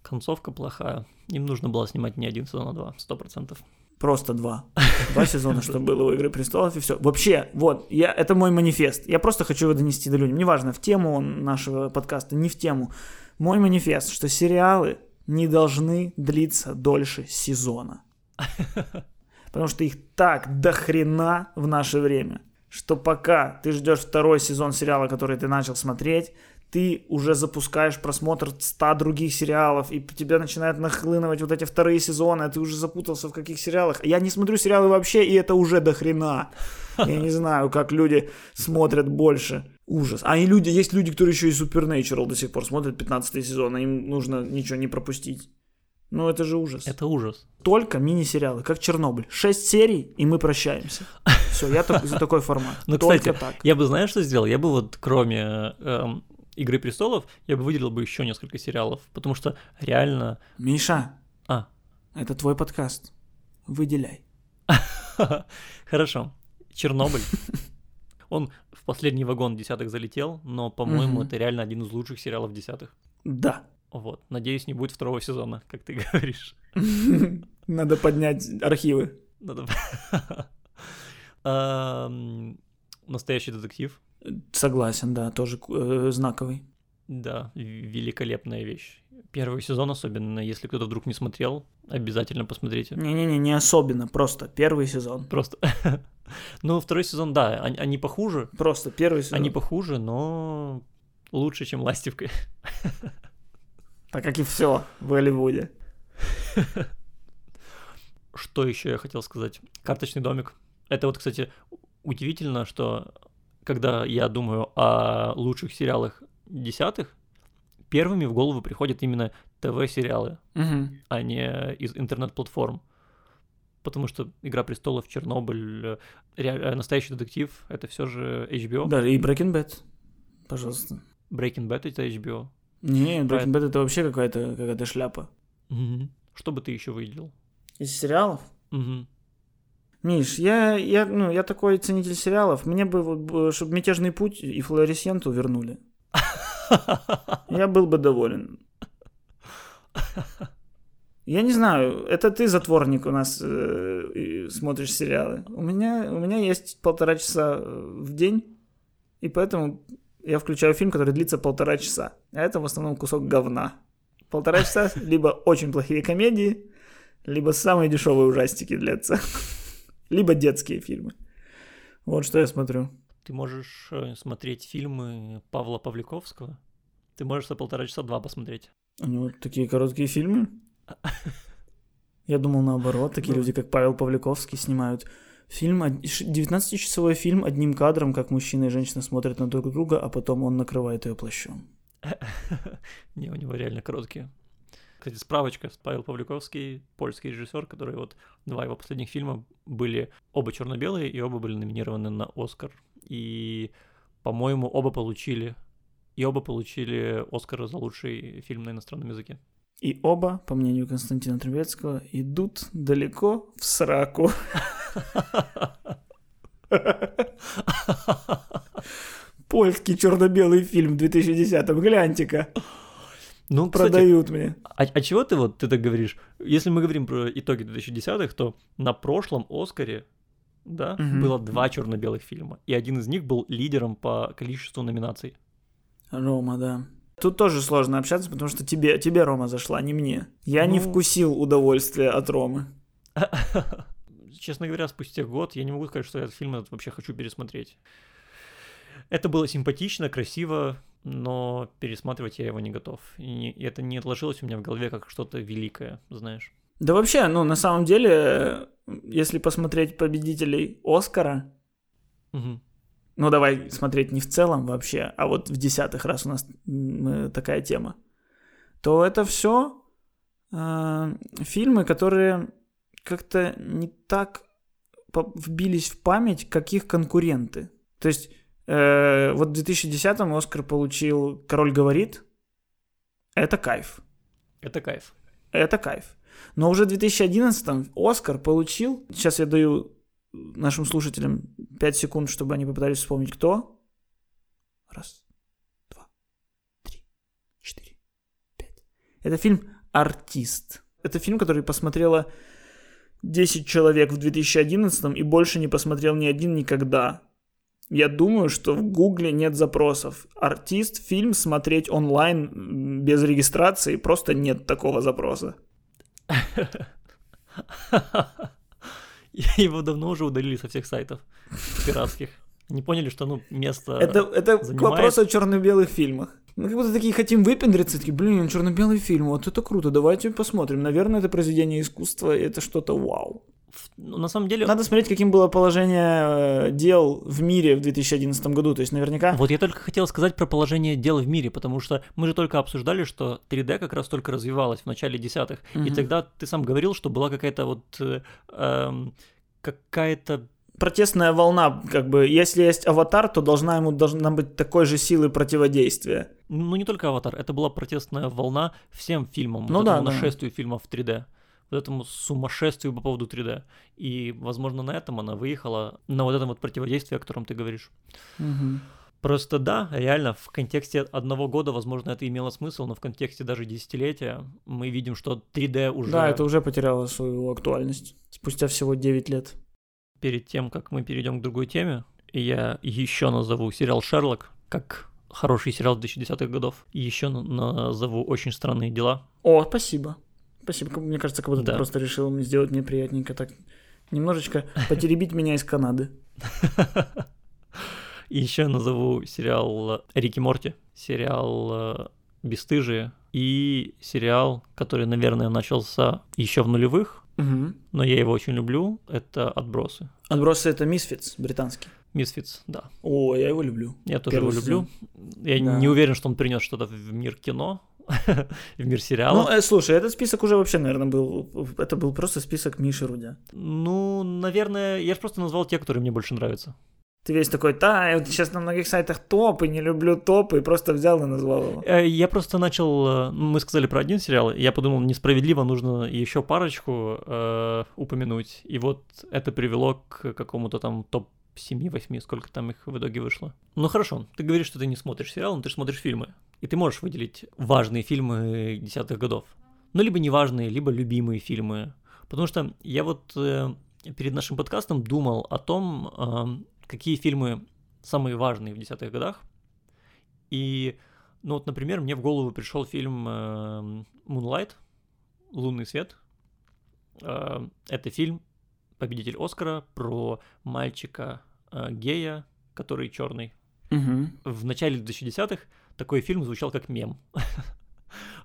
Концовка плохая. Им нужно было снимать не один сезон, а два, сто процентов. Просто два. (laughs) Два сезона, что было у «Игры престолов», и все. Вообще, вот, я, это мой манифест. Я просто хочу его донести до людям. Неважно, в тему он нашего подкаста, не в тему. Мой манифест, что сериалы не должны длиться дольше сезона. (laughs) Потому что их так до хрена в наше время, что пока ты ждешь второй сезон сериала, который ты начал смотреть, ты уже запускаешь просмотр 100 других сериалов, и тебя начинают нахлынывать вот эти вторые сезоны, а ты уже запутался в каких сериалах. Я не смотрю сериалы вообще, и это уже до хрена. Я не знаю, как люди смотрят больше. Ужас. А и люди, есть люди, которые еще и Supernatural до сих пор смотрят 15 сезон, а им нужно ничего не пропустить. Ну, это же ужас. Это ужас. Только мини-сериалы, как Чернобыль. Шесть серий, и мы прощаемся. Все, я так- за такой формат. (laughs) Ну, Только кстати, так. я бы, знаешь, что сделал? Я бы вот, кроме эм, «Игры престолов», я бы выделил бы еще несколько сериалов, потому что реально... Миша, А, это твой подкаст. Выделяй. (laughs) хорошо. Чернобыль. (laughs) Он в последний вагон десятых залетел, но, по-моему, это реально один из лучших сериалов десятых. Да. Вот. Надеюсь, не будет второго сезона, как ты (laughs) говоришь. Надо поднять архивы. Надо... Настоящий детектив. Согласен, да, тоже э, знаковый. Да, великолепная вещь. Первый сезон особенно, если кто-то вдруг не смотрел, обязательно посмотрите. Не-не-не, не особенно, просто первый сезон. Просто. (laughs) Ну, второй сезон, да, они, они похуже. Просто первый сезон. Они похуже, но лучше, чем ластивка. (laughs) Так как и все в Голливуде. (laughs) Что еще я хотел сказать? Карточный домик. Это вот, кстати, удивительно, что когда я думаю о лучших сериалах десятых, первыми в голову приходят именно ТВ-сериалы, Мгм. а не из интернет-платформ. Потому что Игра престолов, Чернобыль, ре- настоящий детектив это все же HBO. Даже и Breaking Bad. Пожалуйста. Breaking Bad это HBO. Не, Breaking. Bad это вообще какая-то какая шляпа. Мгм. Что бы ты еще выделил? Из сериалов? Мгм. Миш, я, я, ну, я такой ценитель сериалов. Мне бы, чтобы «Мятежный путь» и «Флуоресценту» вернули. (laughs) Я был бы доволен. Я не знаю, это ты, затворник, у нас э, смотришь сериалы. У меня, у меня есть полтора часа э, в день, и поэтому я включаю фильм, который длится полтора часа. А это в основном кусок говна. Полтора часа либо очень плохие комедии, либо самые дешевые ужастики длятся, либо детские фильмы. Вот что я смотрю. Ты можешь э, смотреть фильмы Павла Павликовского. Ты можешь за полтора часа два посмотреть. У него такие короткие фильмы. (laughs) Я думал наоборот, такие Ну. люди, как Павел Павликовский, снимают фильм, од- ш- 19-часовой фильм одним кадром, как мужчина и женщина смотрят на друг друга, а потом он накрывает ее плащом. (laughs) Не, у него реально короткие. Кстати, справочка. Павел Павликовский, польский режиссер, который вот два его последних фильма были оба черно-белые и оба были номинированы на Оскар. И, по-моему, оба получили. И оба получили Оскар за лучший фильм на иностранном языке. И оба, по мнению Константина Трубецкого, идут далеко в сраку. (laughs) Польский черно-белый фильм 2010-м, гляньте-ка, Ну, кстати, продают мне. а, а чего ты вот ты так говоришь? Если мы говорим про итоги 2010-х, то на прошлом Оскаре да, Мгм. было два черно-белых фильма, и один из них был лидером по количеству номинаций. Рома, да. Тут тоже сложно общаться, потому что тебе, тебе Рома зашла, не мне. Я не Ну. вкусил удовольствие от Ромы. (laughs) Честно говоря, спустя год я не могу сказать, что я этот фильм этот вообще хочу пересмотреть. Это было симпатично, красиво, но пересматривать я его не готов. И, это не отложилось у меня в голове как что-то великое, знаешь. Да вообще, ну, на самом деле, э, если посмотреть победителей Оскара, Мгм. ну, давай смотреть не в целом вообще, а вот в десятых раз у нас э, такая тема, то это все фильмы, которые как-то не так вбились в память, как их конкуренты. То есть, э, вот в 2010-м Оскар получил «Король говорит», это кайф. Это кайф. Это кайф. Но уже в 2011-м Оскар получил... Сейчас я даю нашим слушателям 5 секунд, чтобы они попытались вспомнить, кто. Раз, два, три, четыре, пять. Это фильм «Артист». Это фильм, который посмотрело 10 человек в 2011 и больше не посмотрел ни один никогда. Я думаю, что в Гугле нет запросов. Артист, фильм смотреть онлайн без регистрации, просто нет такого запроса. (laughs) Его давно уже удалили со всех сайтов пиратских. Не поняли, что ну место... Это, это к занимает- вопросу о черно-белых фильмах. Мы как будто такие хотим выпендриться, такие, блин, черно-белый фильм, вот это круто, давайте посмотрим. Наверное, это произведение искусства, это что-то вау. Ну, на самом деле... Надо смотреть, каким было положение э, дел в мире в 2011 году, то есть наверняка... Вот я только хотел сказать про положение дел в мире, потому что мы же только обсуждали, что 3D как раз только развивалась в начале десятых. И Мгм. тогда ты сам говорил, что была какая-то вот... э, эм, какая-то... Протестная волна, как бы, если есть аватар, то должна ему должна быть такой же силы противодействия. Ну, не только «Аватар», это была протестная волна всем фильмам. Ну вот да, этому да. нашествию фильмов в 3D. Вот этому сумасшествию по поводу 3D. И, возможно, на этом она выехала, на вот этом вот противодействии, о котором ты говоришь. Просто да, реально, в контексте одного года, возможно, это имело смысл, но в контексте даже десятилетия мы видим, что 3D уже Да, это уже потеряло свою актуальность спустя всего 9 лет. Перед тем, как мы перейдем к другой теме, я еще назову сериал «Шерлок», как хороший сериал 2010-х годов. Еще на- назову «Очень странные дела». О, спасибо. Спасибо. Мне кажется, как будто Да. ты просто решил сделать мне приятненько так немножечко потеребить меня из Канады. (laughs) И еще назову сериал э, «Рик и Морти», сериал э, «Бесстыжие» и сериал, который, наверное, начался еще в нулевых, Мгм. но я его очень люблю, это «Отбросы». Отбросы это Мисфитс британский. Мисфиц, да. О, я его люблю. Я тоже Первый его люблю. Я Да. не уверен, что он принес что-то в мир кино, (laughs) в мир Ну, сериала. э, слушай, этот список уже вообще, наверное, был. Это был просто список Миши Рудя. Ну, наверное, я же просто назвал те, которые мне больше нравятся. Ты весь такой, да, я вот сейчас на многих сайтах топы, не люблю топы, и просто взял и назвал его. Э, Я просто начал, э, мы сказали про один сериал, я подумал, несправедливо, нужно еще парочку э, упомянуть, и вот это привело к какому-то там топ 7-8, сколько там их в итоге вышло. Ну хорошо, ты говоришь, что ты не смотришь сериал, но ты же смотришь фильмы, и ты можешь выделить важные фильмы десятых годов. Ну, либо неважные, либо любимые фильмы. Потому что я вот э, перед нашим подкастом думал о том, э, какие фильмы самые важные в десятых годах. И, ну вот, например, мне в голову пришел фильм э, Moonlight, Лунный свет. Э, это фильм, победитель Оскара, про мальчика э, гея, который черный. Мгм. В начале 2010-х такой фильм звучал как мем. (laughs)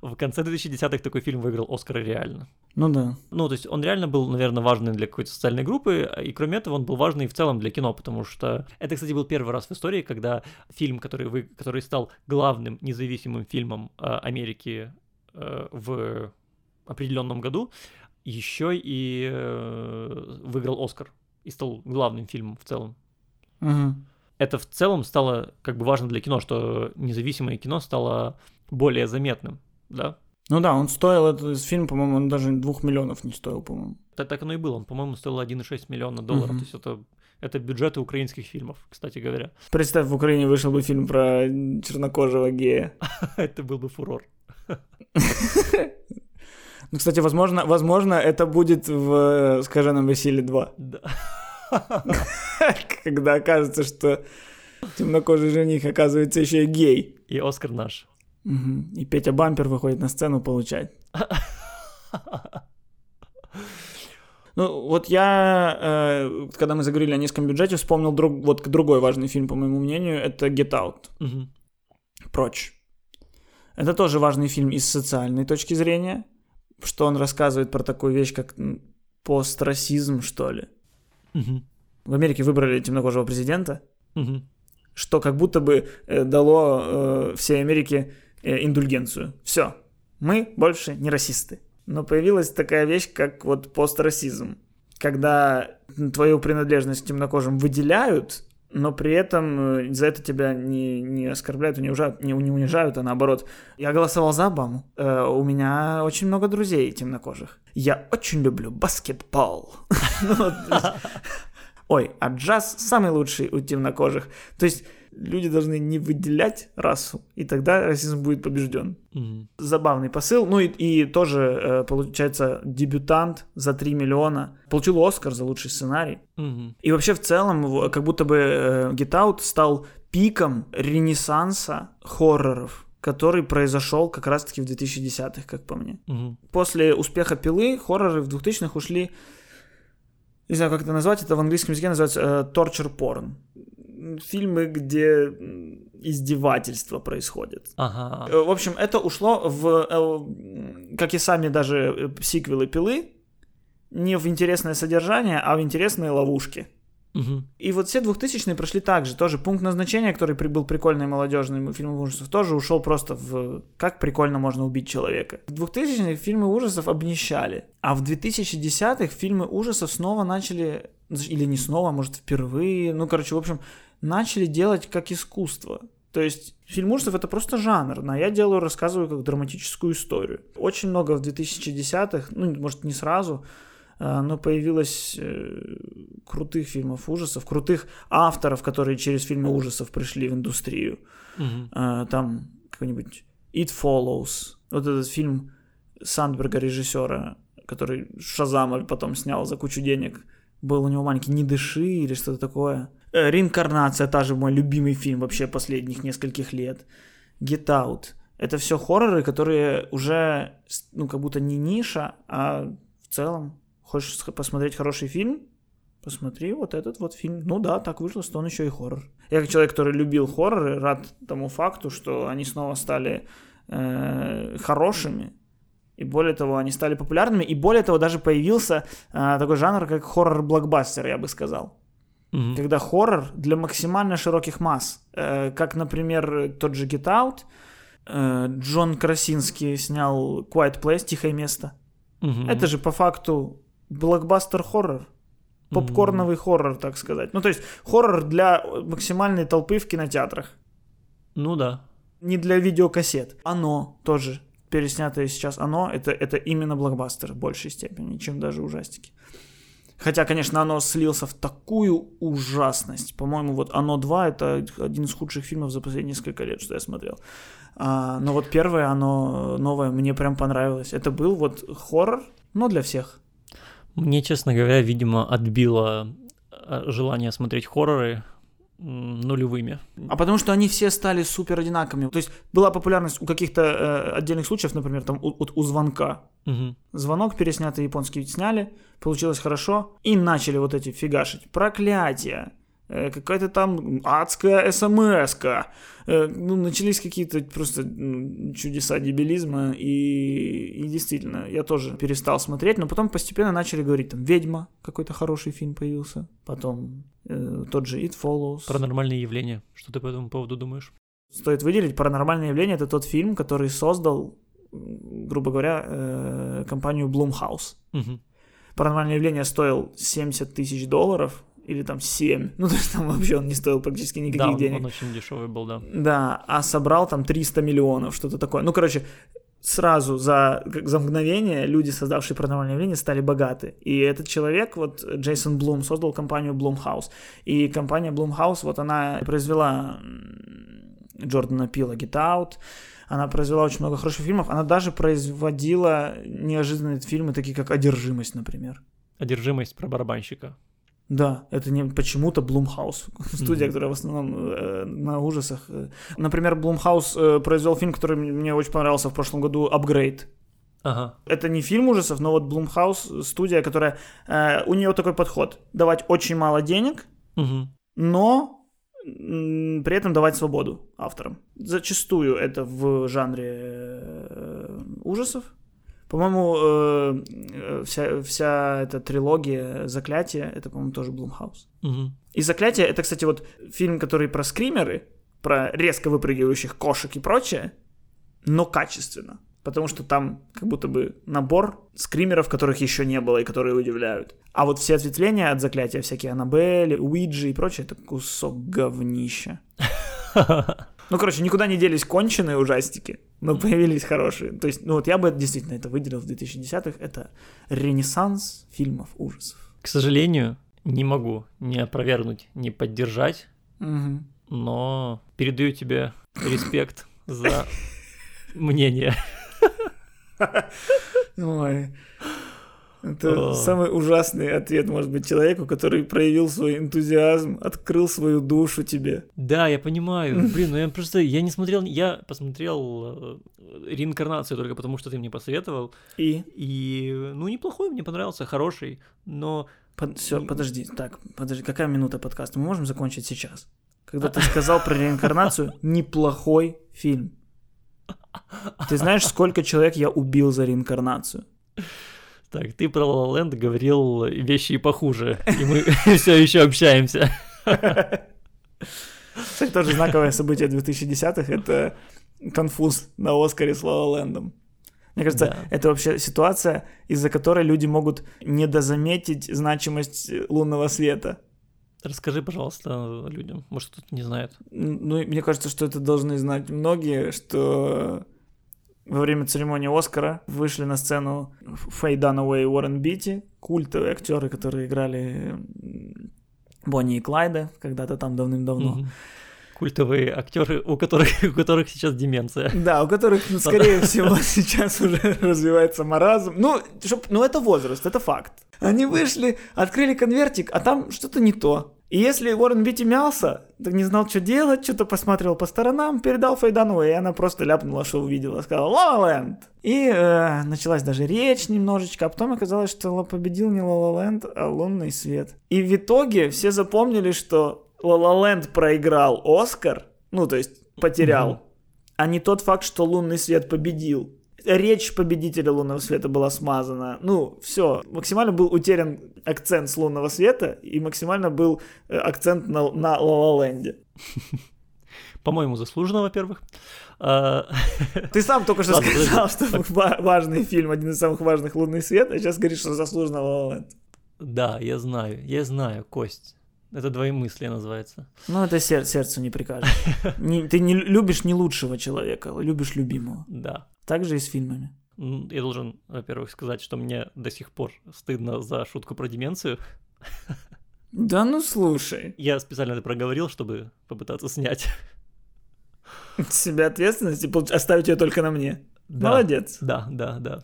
В конце 2010-х такой фильм выиграл Оскар реально. Ну да. Ну, то есть он реально был, наверное, важный для какой-то социальной группы, и кроме этого он был важный в целом для кино, потому что это, кстати, был первый раз в истории, когда фильм, который, вы, который стал главным независимым фильмом э, Америки э, в определенном году, еще и э, выиграл Оскар и стал главным фильмом в целом. Мгм. Это в целом стало как бы важно для кино, что независимое кино стало более заметным, да? Ну да, он стоил, этот фильм, по-моему, он даже двух миллионов не стоил, по-моему. Так, так оно и было. Он, по-моему, стоил 1,6 миллиона долларов. Мгм. То есть это, это бюджеты украинских фильмов, кстати говоря. Представь, в Украине вышел бы фильм про чернокожего гея. (laughs) это был бы фурор. Ну, кстати, возможно, возможно, это будет в э, «Скаженом Василий 2», Да. (laughs) когда окажется, что темнокожий жених оказывается еще и гей. И Оскар наш. Мгм. И Петя Бампер выходит на сцену получать. Ну, вот я, э, когда мы заговорили о низком бюджете, вспомнил друг, вот другой важный фильм, по моему мнению, это Get Out. Мгм. Прочь. Это тоже важный фильм из социальной точки зрения, что он рассказывает про такую вещь, как пострасизм, что ли. Мгм. В Америке выбрали темнокожего президента, Мгм. что как будто бы э, дало э, всей Америке э, индульгенцию. Все, мы больше не расисты. Но появилась такая вещь, как вот пострасизм, когда твою принадлежность к темнокожим выделяют, но при этом э, за это тебя не, не оскорбляют, не унижают, не, не унижают, а наоборот. Я голосовал за Обаму. Э, у меня очень много друзей темнокожих. Я очень люблю баскетбол. (laughs) Ну, (laughs) Ой, а джаз самый лучший у темнокожих. То есть люди должны не выделять расу, и тогда расизм будет побежден. Мгм. Забавный посыл. Ну и, и тоже, э, получается, дебютант за 3 миллиона. Получил Оскар за лучший сценарий. Мгм. И вообще в целом, как будто бы э, Get Out стал пиком ренессанса хорроров, который произошел как раз-таки в 2010-х, как по мне. Мгм. После успеха «Пилы» хорроры в 2000-х ушли, не знаю, как это назвать, это в английском языке называется э, torture porn. Фильмы, где издевательство происходит. Ага. Э, В общем, это ушло в, э, как и сами даже э, сиквелы «Пилы», не в интересное содержание, а в интересные ловушки. Мгм. И вот все 2000-е прошли так же. Тоже пункт назначения, который был прикольный молодежный фильм ужасов, тоже ушел просто в как прикольно можно убить человека. В 2000-х фильмы ужасов обнищали. А в 2010-х фильмы ужасов снова начали, или не снова, а может впервые, ну, короче, в общем, начали делать как искусство. То есть фильм ужасов это просто жанр, но я делаю, рассказываю как драматическую историю. Очень много в 2010-х, ну, может, не сразу, а, но появилось э, крутых фильмов ужасов, крутых авторов, которые через фильмы ужасов пришли в индустрию. А, там какой-нибудь It Follows, вот этот фильм Сандберга, режиссера, который Шазама потом снял за кучу денег. Был у него маленький «Не дыши» или что-то такое. Э, «Реинкарнация» та же мой любимый фильм вообще последних нескольких лет. Get Out. Это все хорроры, которые уже, ну, как будто не ниша, а в целом хочешь посмотреть хороший фильм, посмотри вот этот вот фильм. Ну да, так вышло, что он еще и хоррор. Я как человек, который любил хорроры, рад тому факту, что они снова стали э, хорошими. И более того, они стали популярными. И более того, даже появился э, такой жанр, как хоррор-блокбастер, я бы сказал. Мгм. Когда хоррор для максимально широких масс. Э, как, например, тот же Get Out. Э, Джон Красинский снял Quiet Place, Тихое место. Мгм. Это же по факту блокбастер-хоррор. Попкорновый хоррор, так сказать. Ну, то есть хоррор для максимальной толпы в кинотеатрах. Ну да. Не для видеокассет. Оно тоже. Переснятое сейчас оно, это, это именно блокбастер в большей степени, чем даже ужастики. Хотя, конечно, оно слился в такую ужасность. По-моему, вот «Оно 2» — это один из худших фильмов за последние несколько лет, что я смотрел. А, но вот первое, оно новое, мне прям понравилось. Это был вот хоррор, но для всех. Мне, честно говоря, видимо, отбило э, желание смотреть хорроры нулевыми. А потому что они все стали супер одинаковыми. То есть была популярность у каких-то э, отдельных случаев, например, там у, у звонка. Мгм. Звонок переснятый японский сняли, получилось хорошо, и начали вот эти фигашить. Проклятие, какая-то там адская смс-ка. Э, ну, начались какие-то просто чудеса дебилизма, и, и действительно, я тоже перестал смотреть, но потом постепенно начали говорить, там, «Ведьма», какой-то хороший фильм появился, потом э, тот же «It Follows». Паранормальные явления. Что ты по этому поводу думаешь? Стоит выделить, «Паранормальное явление» — это тот фильм, который создал, грубо говоря, э, компанию Blumhouse. Мгм. Паранормальное явление стоил 70 тысяч долларов, или там 7. Ну, (laughs) то есть там вообще он не стоил практически Да, никаких он, денег. он очень дешевый был, да. Да, а собрал там 300 миллионов, что-то такое. Ну, короче, сразу за, как за мгновение люди, создавшие паранормальное явление, стали богаты. И этот человек, вот Джейсон Блум, создал компанию Blumhouse. И компания Blumhouse, вот она произвела Джордана Пила Get Out, она произвела очень много хороших фильмов, она даже производила неожиданные фильмы, такие как «Одержимость», например. Одержимость про барабанщика. Да, это не почему-то Blumhouse, студия, Мгм. которая в основном э, на ужасах. Например, Blumhouse э, произвел фильм, который мне очень понравился в прошлом году, «Upgrade». Ага. Это не фильм ужасов, но вот Blumhouse студия, которая... э, у нее такой подход. Давать очень мало денег, Мгм. но при этом давать свободу авторам. Зачастую это в жанре э, ужасов. По-моему, э, э, вся, вся эта трилогия «Заклятие» — это, по-моему, тоже Blumhouse. Мгм. И «Заклятие» — это, кстати, вот фильм, который про скримеры, про резко выпрыгивающих кошек и прочее, но качественно. Потому что там как будто бы набор скримеров, которых еще не было и которые удивляют. А вот все ответвления от «Заклятия», всякие Аннабель, Уиджи и прочее, это кусок говнища. (laughs) Ну, короче, никуда не делись конченые ужастики, но появились хорошие. То есть, ну вот я бы действительно это выделил в 2010-х. Это ренессанс фильмов ужасов. К сожалению, не могу не опровергнуть, не поддержать, Мгм. но передаю тебе респект за (laughs) мнение. Ой. Это самый ужасный ответ, может быть, человеку, который проявил свой энтузиазм, открыл свою душу тебе. Да, я понимаю. Блин, ну я просто, я не смотрел, я посмотрел э, реинкарнацию только потому, что ты мне посоветовал. И... И, ну, неплохой, мне понравился, хороший, но все, И- подожди, так, подожди, какая минута подкаста? Мы можем закончить сейчас? Когда (laughs) ты сказал про реинкарнацию, неплохой фильм. Ты знаешь, сколько человек я убил за реинкарнацию? Так, ты про La La Land говорил вещи и похуже, и мы (laughs) все еще общаемся. (laughs) Кстати, тоже знаковое событие 2010-х — это конфуз на Оскаре с Ла Лэндом. Мне кажется, Да. это вообще ситуация, из-за которой люди могут недозаметить значимость лунного света. Расскажи, пожалуйста, людям, может, кто-то не знает. Ну, мне кажется, что это должны знать многие, что во время церемонии Оскара вышли на сцену Фэй Данауэй и Уоррен Битти, культовые актеры, которые играли Бонни и Клайда когда-то там давным-давно. Мгм. Культовые актеры, у которых, у которых сейчас деменция. Да, у которых, ну, скорее всего, сейчас уже развивается маразм. Ну, чтоб, ну, это возраст, это факт. Они вышли, открыли конвертик, а там что-то не то. И если Уоррен Битти мялся, так не знал, что делать, что-то посмотрел по сторонам, передал Фейдану, и она просто ляпнула, что увидела, сказала «Ла Ленд». И э, началась даже речь немножечко, а потом оказалось, что победил не Ла Ленд, а лунный свет. И в итоге все запомнили, что Ла Ленд проиграл Оскар, ну, то есть потерял, Мгм. а не тот факт, что лунный свет победил. Речь победителя лунного света была смазана. Ну, все. Максимально был утерян акцент с лунного света, и максимально был э, акцент на, на Ла. (laughs) По-моему, заслуженно, во-первых. А, (laughs) Ты сам только что Ладно, сказал, что (laughs) ва- важный фильм, один из самых важных «Лунный свет», а сейчас говоришь, что заслуженно Ла Ленд. Да, я знаю, я знаю, Кость. Это двоемыслие называется. Ну, это сер- сердцу не прикажешь. (laughs) Не- ты не любишь не лучшего человека, любишь любимого. Да. Так же и с фильмами. Я должен, во-первых, сказать, что мне до сих пор стыдно за шутку про деменцию. (laughs) Да ну слушай, Я специально это проговорил, чтобы попытаться снять. с (laughs) себя ответственность и оставить ее только на мне. Да. Молодец. Да, да, да.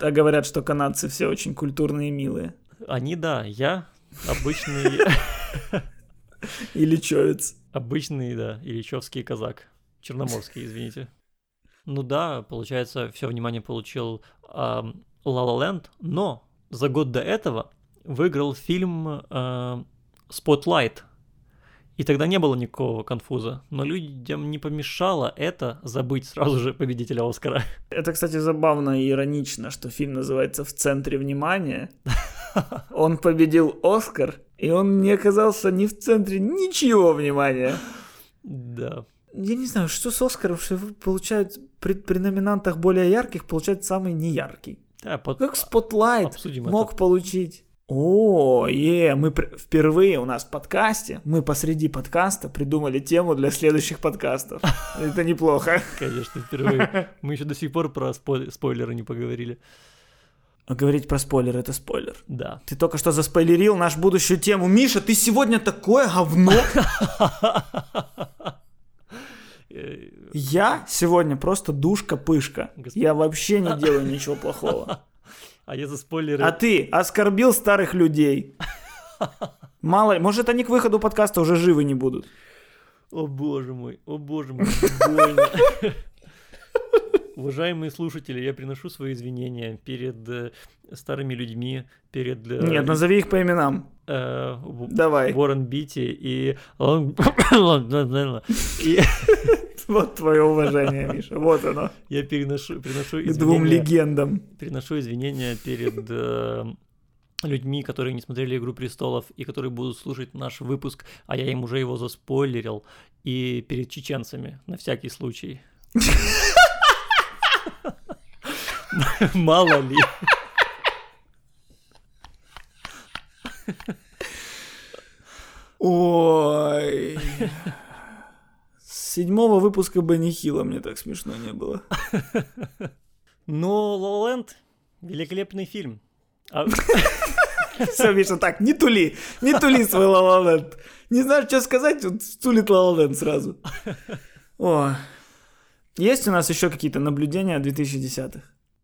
А говорят, что канадцы все очень культурные и милые. Они, да, я обычный, И лечевец. обычный, да, ильичевский казак. Черноморский, извините. Ну да, получается, все внимание получил ла ла Ленд, но за год до этого выиграл фильм Spotlight. И тогда не было никакого конфуза. Но людям не помешало это забыть сразу же победителя Оскара. Это, кстати, забавно и иронично, что фильм называется «В центре внимания». (laughs) Он победил Оскар, и он не оказался ни в центре ничего внимания. Да. Я не знаю, что с Оскаром, что получают при, при номинантах более ярких, получают самый неяркий. Да, под- Как обсудим мог это. получить? О, е, мы пр- впервые у нас в подкасте, мы посреди подкаста придумали тему для следующих подкастов. (laughs) Это неплохо. Конечно, впервые. Мы еще до сих пор про спой- спойлеры не поговорили. Говорить про спойлер это спойлер. Да. Ты только что заспойлерил нашу будущую тему. Миша, ты сегодня такое говно. Я сегодня просто душка-пышка. Я вообще не делаю ничего плохого. А я за спойлеры... А ты оскорбил старых людей. Мало, может, они к выходу подкаста уже живы не будут. О боже мой, о боже мой, больно. Уважаемые слушатели, я приношу свои извинения перед э, старыми людьми, перед... э, Нет, назови их по именам. э, Давай. Уоррен Бити и... (coughs) (laughs) Вот твое уважение, Миша. Вот оно. я переношу, приношу К двум извинения, легендам. приношу извинения перед людьми, которые не смотрели «Игру престолов» и которые будут слушать наш выпуск, а я им уже его заспойлерил, и перед чеченцами, на всякий случай. (laughs) (laughs) Мало ли. Ой. С седьмого выпуска Бенни Хилла мне так смешно не было. Но «Ла Ленд» — великолепный фильм. А- (laughs) Все, Миша, так, не тули, не тули свой Лалаленд. Не знаешь, что сказать, вот стулит Лалаленд сразу. О. Есть у нас еще какие-то наблюдения 2010-х?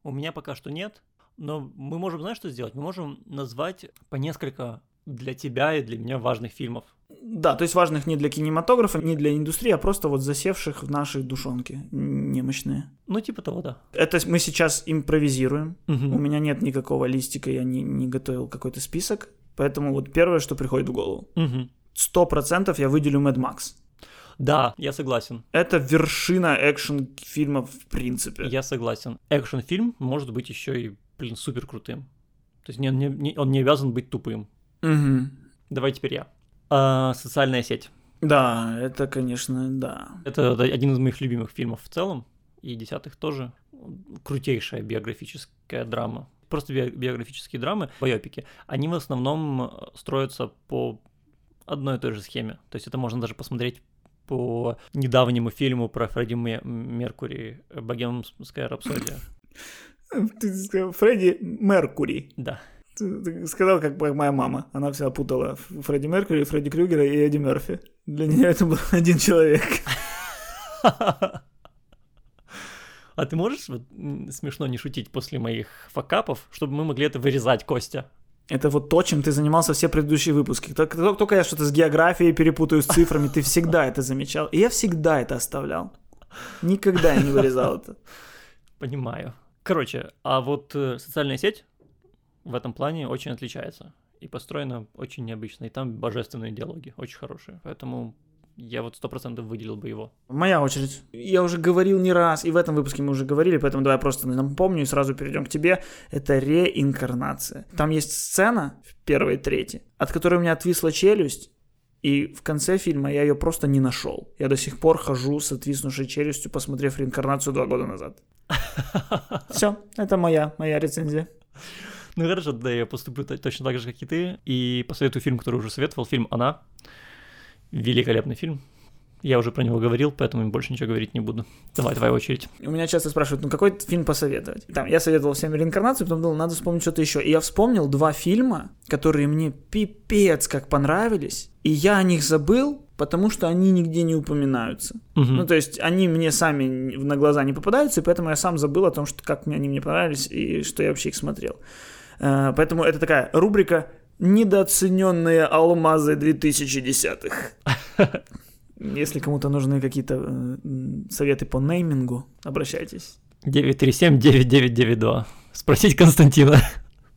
У меня пока что нет, но мы можем, знаешь, что сделать? Мы можем назвать по несколько для тебя и для меня важных фильмов. Да, то есть важных не для кинематографа, не для индустрии, а просто вот засевших в нашей душонке немощные. Ну, типа того, да. Это мы сейчас импровизируем. Мгм. У меня нет никакого листика, я не, не готовил какой-то список. Поэтому вот первое, что приходит в голову. Сто процентов я выделю Mad Max. Да, я согласен. Это вершина экшн-фильмов в принципе. Я согласен. Экшн-фильм может быть еще и, блин, супер крутым. То есть не- не- не- он не обязан быть тупым. Мгм. Давай теперь я. А, социальная сеть. Да, это, конечно, да. Это один из моих любимых фильмов в целом, и десятых тоже. Крутейшая биографическая драма. Просто би- биографические драмы, байопики, они в основном э, строятся по одной и той же схеме. То есть это можно даже посмотреть по недавнему фильму про Фредди Ме- Меркури «Богемская рапсодия». Ты сказал Фредди Меркури. Да. Ты, сказал, как моя мама. Она всегда путала Фредди Меркури, Фредди Крюгера и Эдди Мерфи. Для нее это был (laughs) один человек. (laughs) А ты можешь вот, смешно не шутить после моих факапов, чтобы мы могли это вырезать, Костя? Это вот то, чем ты занимался все предыдущие выпуски. Только, только я что-то с географией перепутаю, с цифрами, ты всегда это замечал. И я всегда это оставлял. Никогда не вырезал это. Понимаю. Короче, а вот э, социальная сеть в этом плане очень отличается. И построена очень необычно. И там божественные диалоги, очень хорошие. Поэтому я вот сто процентов выделил бы его. Моя очередь. Я уже говорил не раз, и в этом выпуске мы уже говорили, поэтому давай просто напомню и сразу перейдем к тебе. Это реинкарнация. Там есть сцена в первой трети, от которой у меня отвисла челюсть, и в конце фильма я ее просто не нашел. Я до сих пор хожу с отвиснувшей челюстью, посмотрев реинкарнацию два года назад. (laughs) Все, это моя, моя рецензия. Ну хорошо, да, я поступлю то- точно так же, как и ты. И посоветую фильм, который уже советовал, фильм «Она». Великолепный фильм. Я уже про него говорил, поэтому больше ничего говорить не буду. Давай, твоя очередь. У меня часто спрашивают, ну какой фильм посоветовать? Там, я советовал всем реинкарнацию, потом думал, надо вспомнить что-то еще. И я вспомнил два фильма, которые мне пипец как понравились, и я о них забыл, потому что они нигде не упоминаются. Мгм. Ну, то есть они мне сами на глаза не попадаются, и поэтому я сам забыл о том, что как мне они мне понравились и что я вообще их смотрел. Э, Поэтому это такая рубрика «Недооцененные алмазы 2010-х». (laughs) Если кому-то нужны какие-то э, советы по неймингу, обращайтесь. 937-9992. Спросить Константина.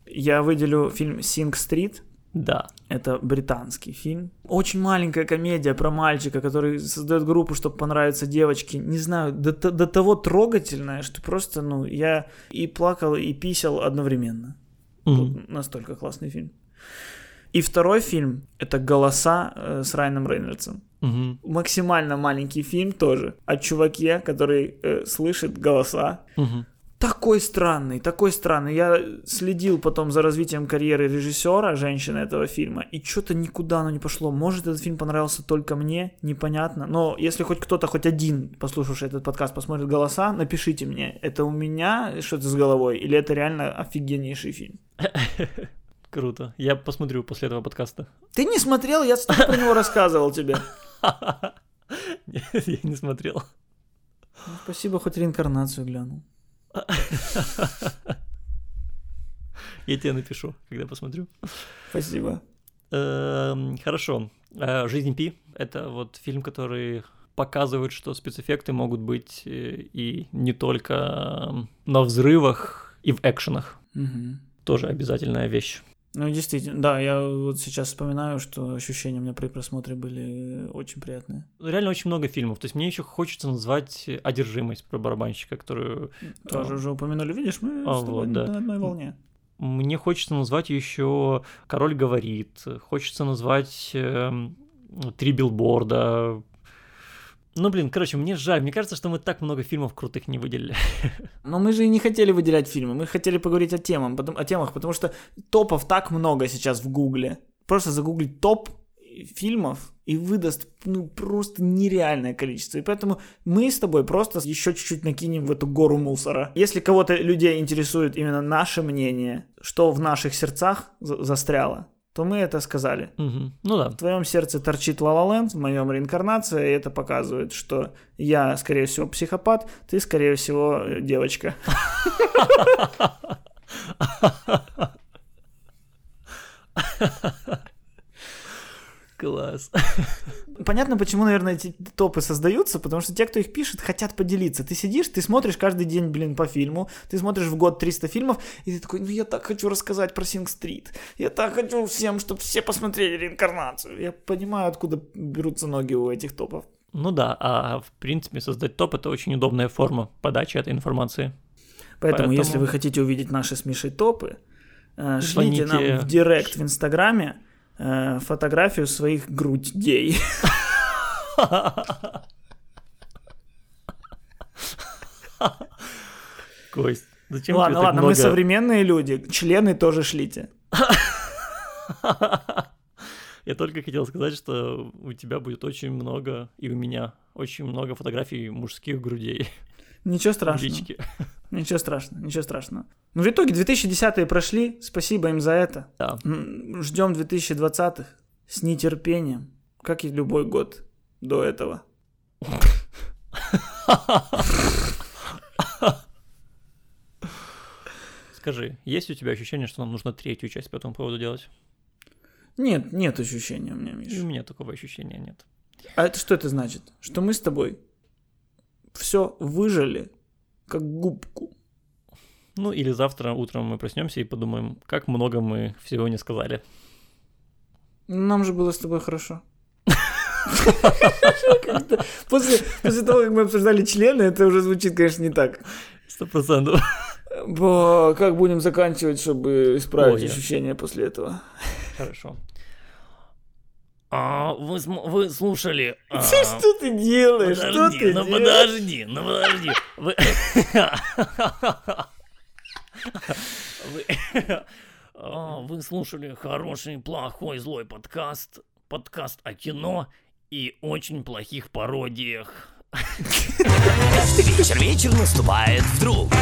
Я выделю фильм «Синг Стрит». Да. Это британский фильм. Очень маленькая комедия про мальчика, который создает группу, чтобы понравиться девочке. Не знаю, до, до того трогательная, что просто, ну, я и плакал, и писал одновременно. Мгм. Настолько классный фильм. И второй фильм — это «Голоса» э, с Райаном Рейнольдсом. Мгм. Максимально маленький фильм тоже о чуваке, который э, слышит голоса. Мгм. Такой странный, такой странный. Я следил потом за развитием карьеры режиссера, женщины этого фильма, и что-то никуда оно не пошло. Может, этот фильм понравился только мне, непонятно. Но если хоть кто-то, хоть один, послушавший этот подкаст, посмотрит голоса, напишите мне, это у меня что-то с головой, или это реально офигеннейший фильм. (laughs) Круто. Я посмотрю после этого подкаста. Ты не смотрел, я столько про него рассказывал тебе. (laughs) Нет, Я не смотрел. Ну, Спасибо, хоть реинкарнацию глянул. (laughs) Я тебе напишу, когда посмотрю. Спасибо. Эм, Хорошо. Э, «Жизнь Пи» — это вот фильм, который показывают, что спецэффекты могут быть э, и не только на взрывах и в экшенах. Тоже обязательная вещь. Ну, действительно, да, я вот сейчас вспоминаю, что ощущения у меня при просмотре были очень приятные. Реально очень много фильмов. То есть мне еще хочется назвать «Одержимость» про барабанщика, которую... Тоже а, уже упомянули, видишь, мы А, с тобой вот, да. на одной волне. Мне хочется назвать еще «Король говорит», хочется назвать эм, «Три билборда». Ну, блин, короче, мне жаль. Мне кажется, что мы так много фильмов крутых не выделили. (laughs) Но мы же и не хотели выделять фильмы, мы хотели поговорить о, темам, потом, о темах, потому что топов так много сейчас в Гугле. Просто загуглить топ фильмов и выдаст ну, просто нереальное количество. И поэтому мы с тобой просто еще чуть-чуть накинем в эту гору мусора. Если кого-то людей интересует именно наше мнение, что в наших сердцах за- застряло, то мы это сказали. Мгм. Ну да. В твоем сердце торчит Лалаленд, в моем реинкарнация, и это показывает, что я, скорее всего, психопат, ты, скорее всего, девочка. (laughs) Класс. Понятно, почему, наверное, эти топы создаются, потому что те, кто их пишет, хотят поделиться. Ты сидишь, ты смотришь каждый день, блин, по фильму, ты смотришь в год 300 фильмов, и ты такой, ну я так хочу рассказать про Синг-стрит, я так хочу всем, чтобы все посмотрели реинкарнацию. Я понимаю, откуда берутся ноги у этих топов. Ну да, а в принципе создать топ это очень удобная форма подачи этой информации. Поэтому, Поэтому- если вы хотите увидеть наши с Мишей топы, э, шлите Звоните. нам в директ в Инстаграме э, фотографию своих грудей. Кость, зачем ладно, ладно, мы много- современные люди, члены тоже шлите. Я только хотел сказать, что у тебя будет очень много, и у меня очень много фотографий мужских грудей Ничего страшного. личке. (laughs) Ничего страшного, ничего страшного. Ну, в итоге 2010-е прошли, спасибо им за это. Да. Ждем 2020-х с нетерпением, как и любой год до этого. Скажи, есть у тебя ощущение, что нам нужно третью часть по этому поводу делать? Нет, нет ощущения у меня, И у Миша. меня такого ощущения нет. А это что это значит? Что мы с тобой все выжили, как губку. Ну или завтра утром мы проснемся и подумаем, как много мы всего не сказали. Нам же было с тобой хорошо. После, после того, как мы обсуждали члены, это уже звучит, конечно, не так. Сто процентов. Как будем заканчивать, чтобы исправить Ой, ощущения после этого? Хорошо. А, вы, вы слушали... (laughs) а, Что ты делаешь? Что Подожди, ты ну делаешь? подожди, ну подожди. Вы... (laughs) Вы... А, вы слушали хороший, плохой, злой подкаст. Подкаст о кино и очень плохих пародиях. Каждый вечер вечер наступает вдруг.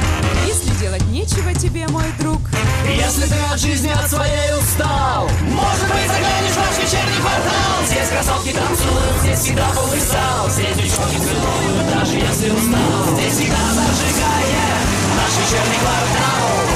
Если делать нечего тебе, мой друг. Если ты от жизни от своей устал, может быть, заглянешь в наш вечерний портал. Здесь красотки танцуют, здесь всегда полный зал. Здесь девчонки целуют, даже если устал. Здесь всегда зажигает наш вечерний квартал.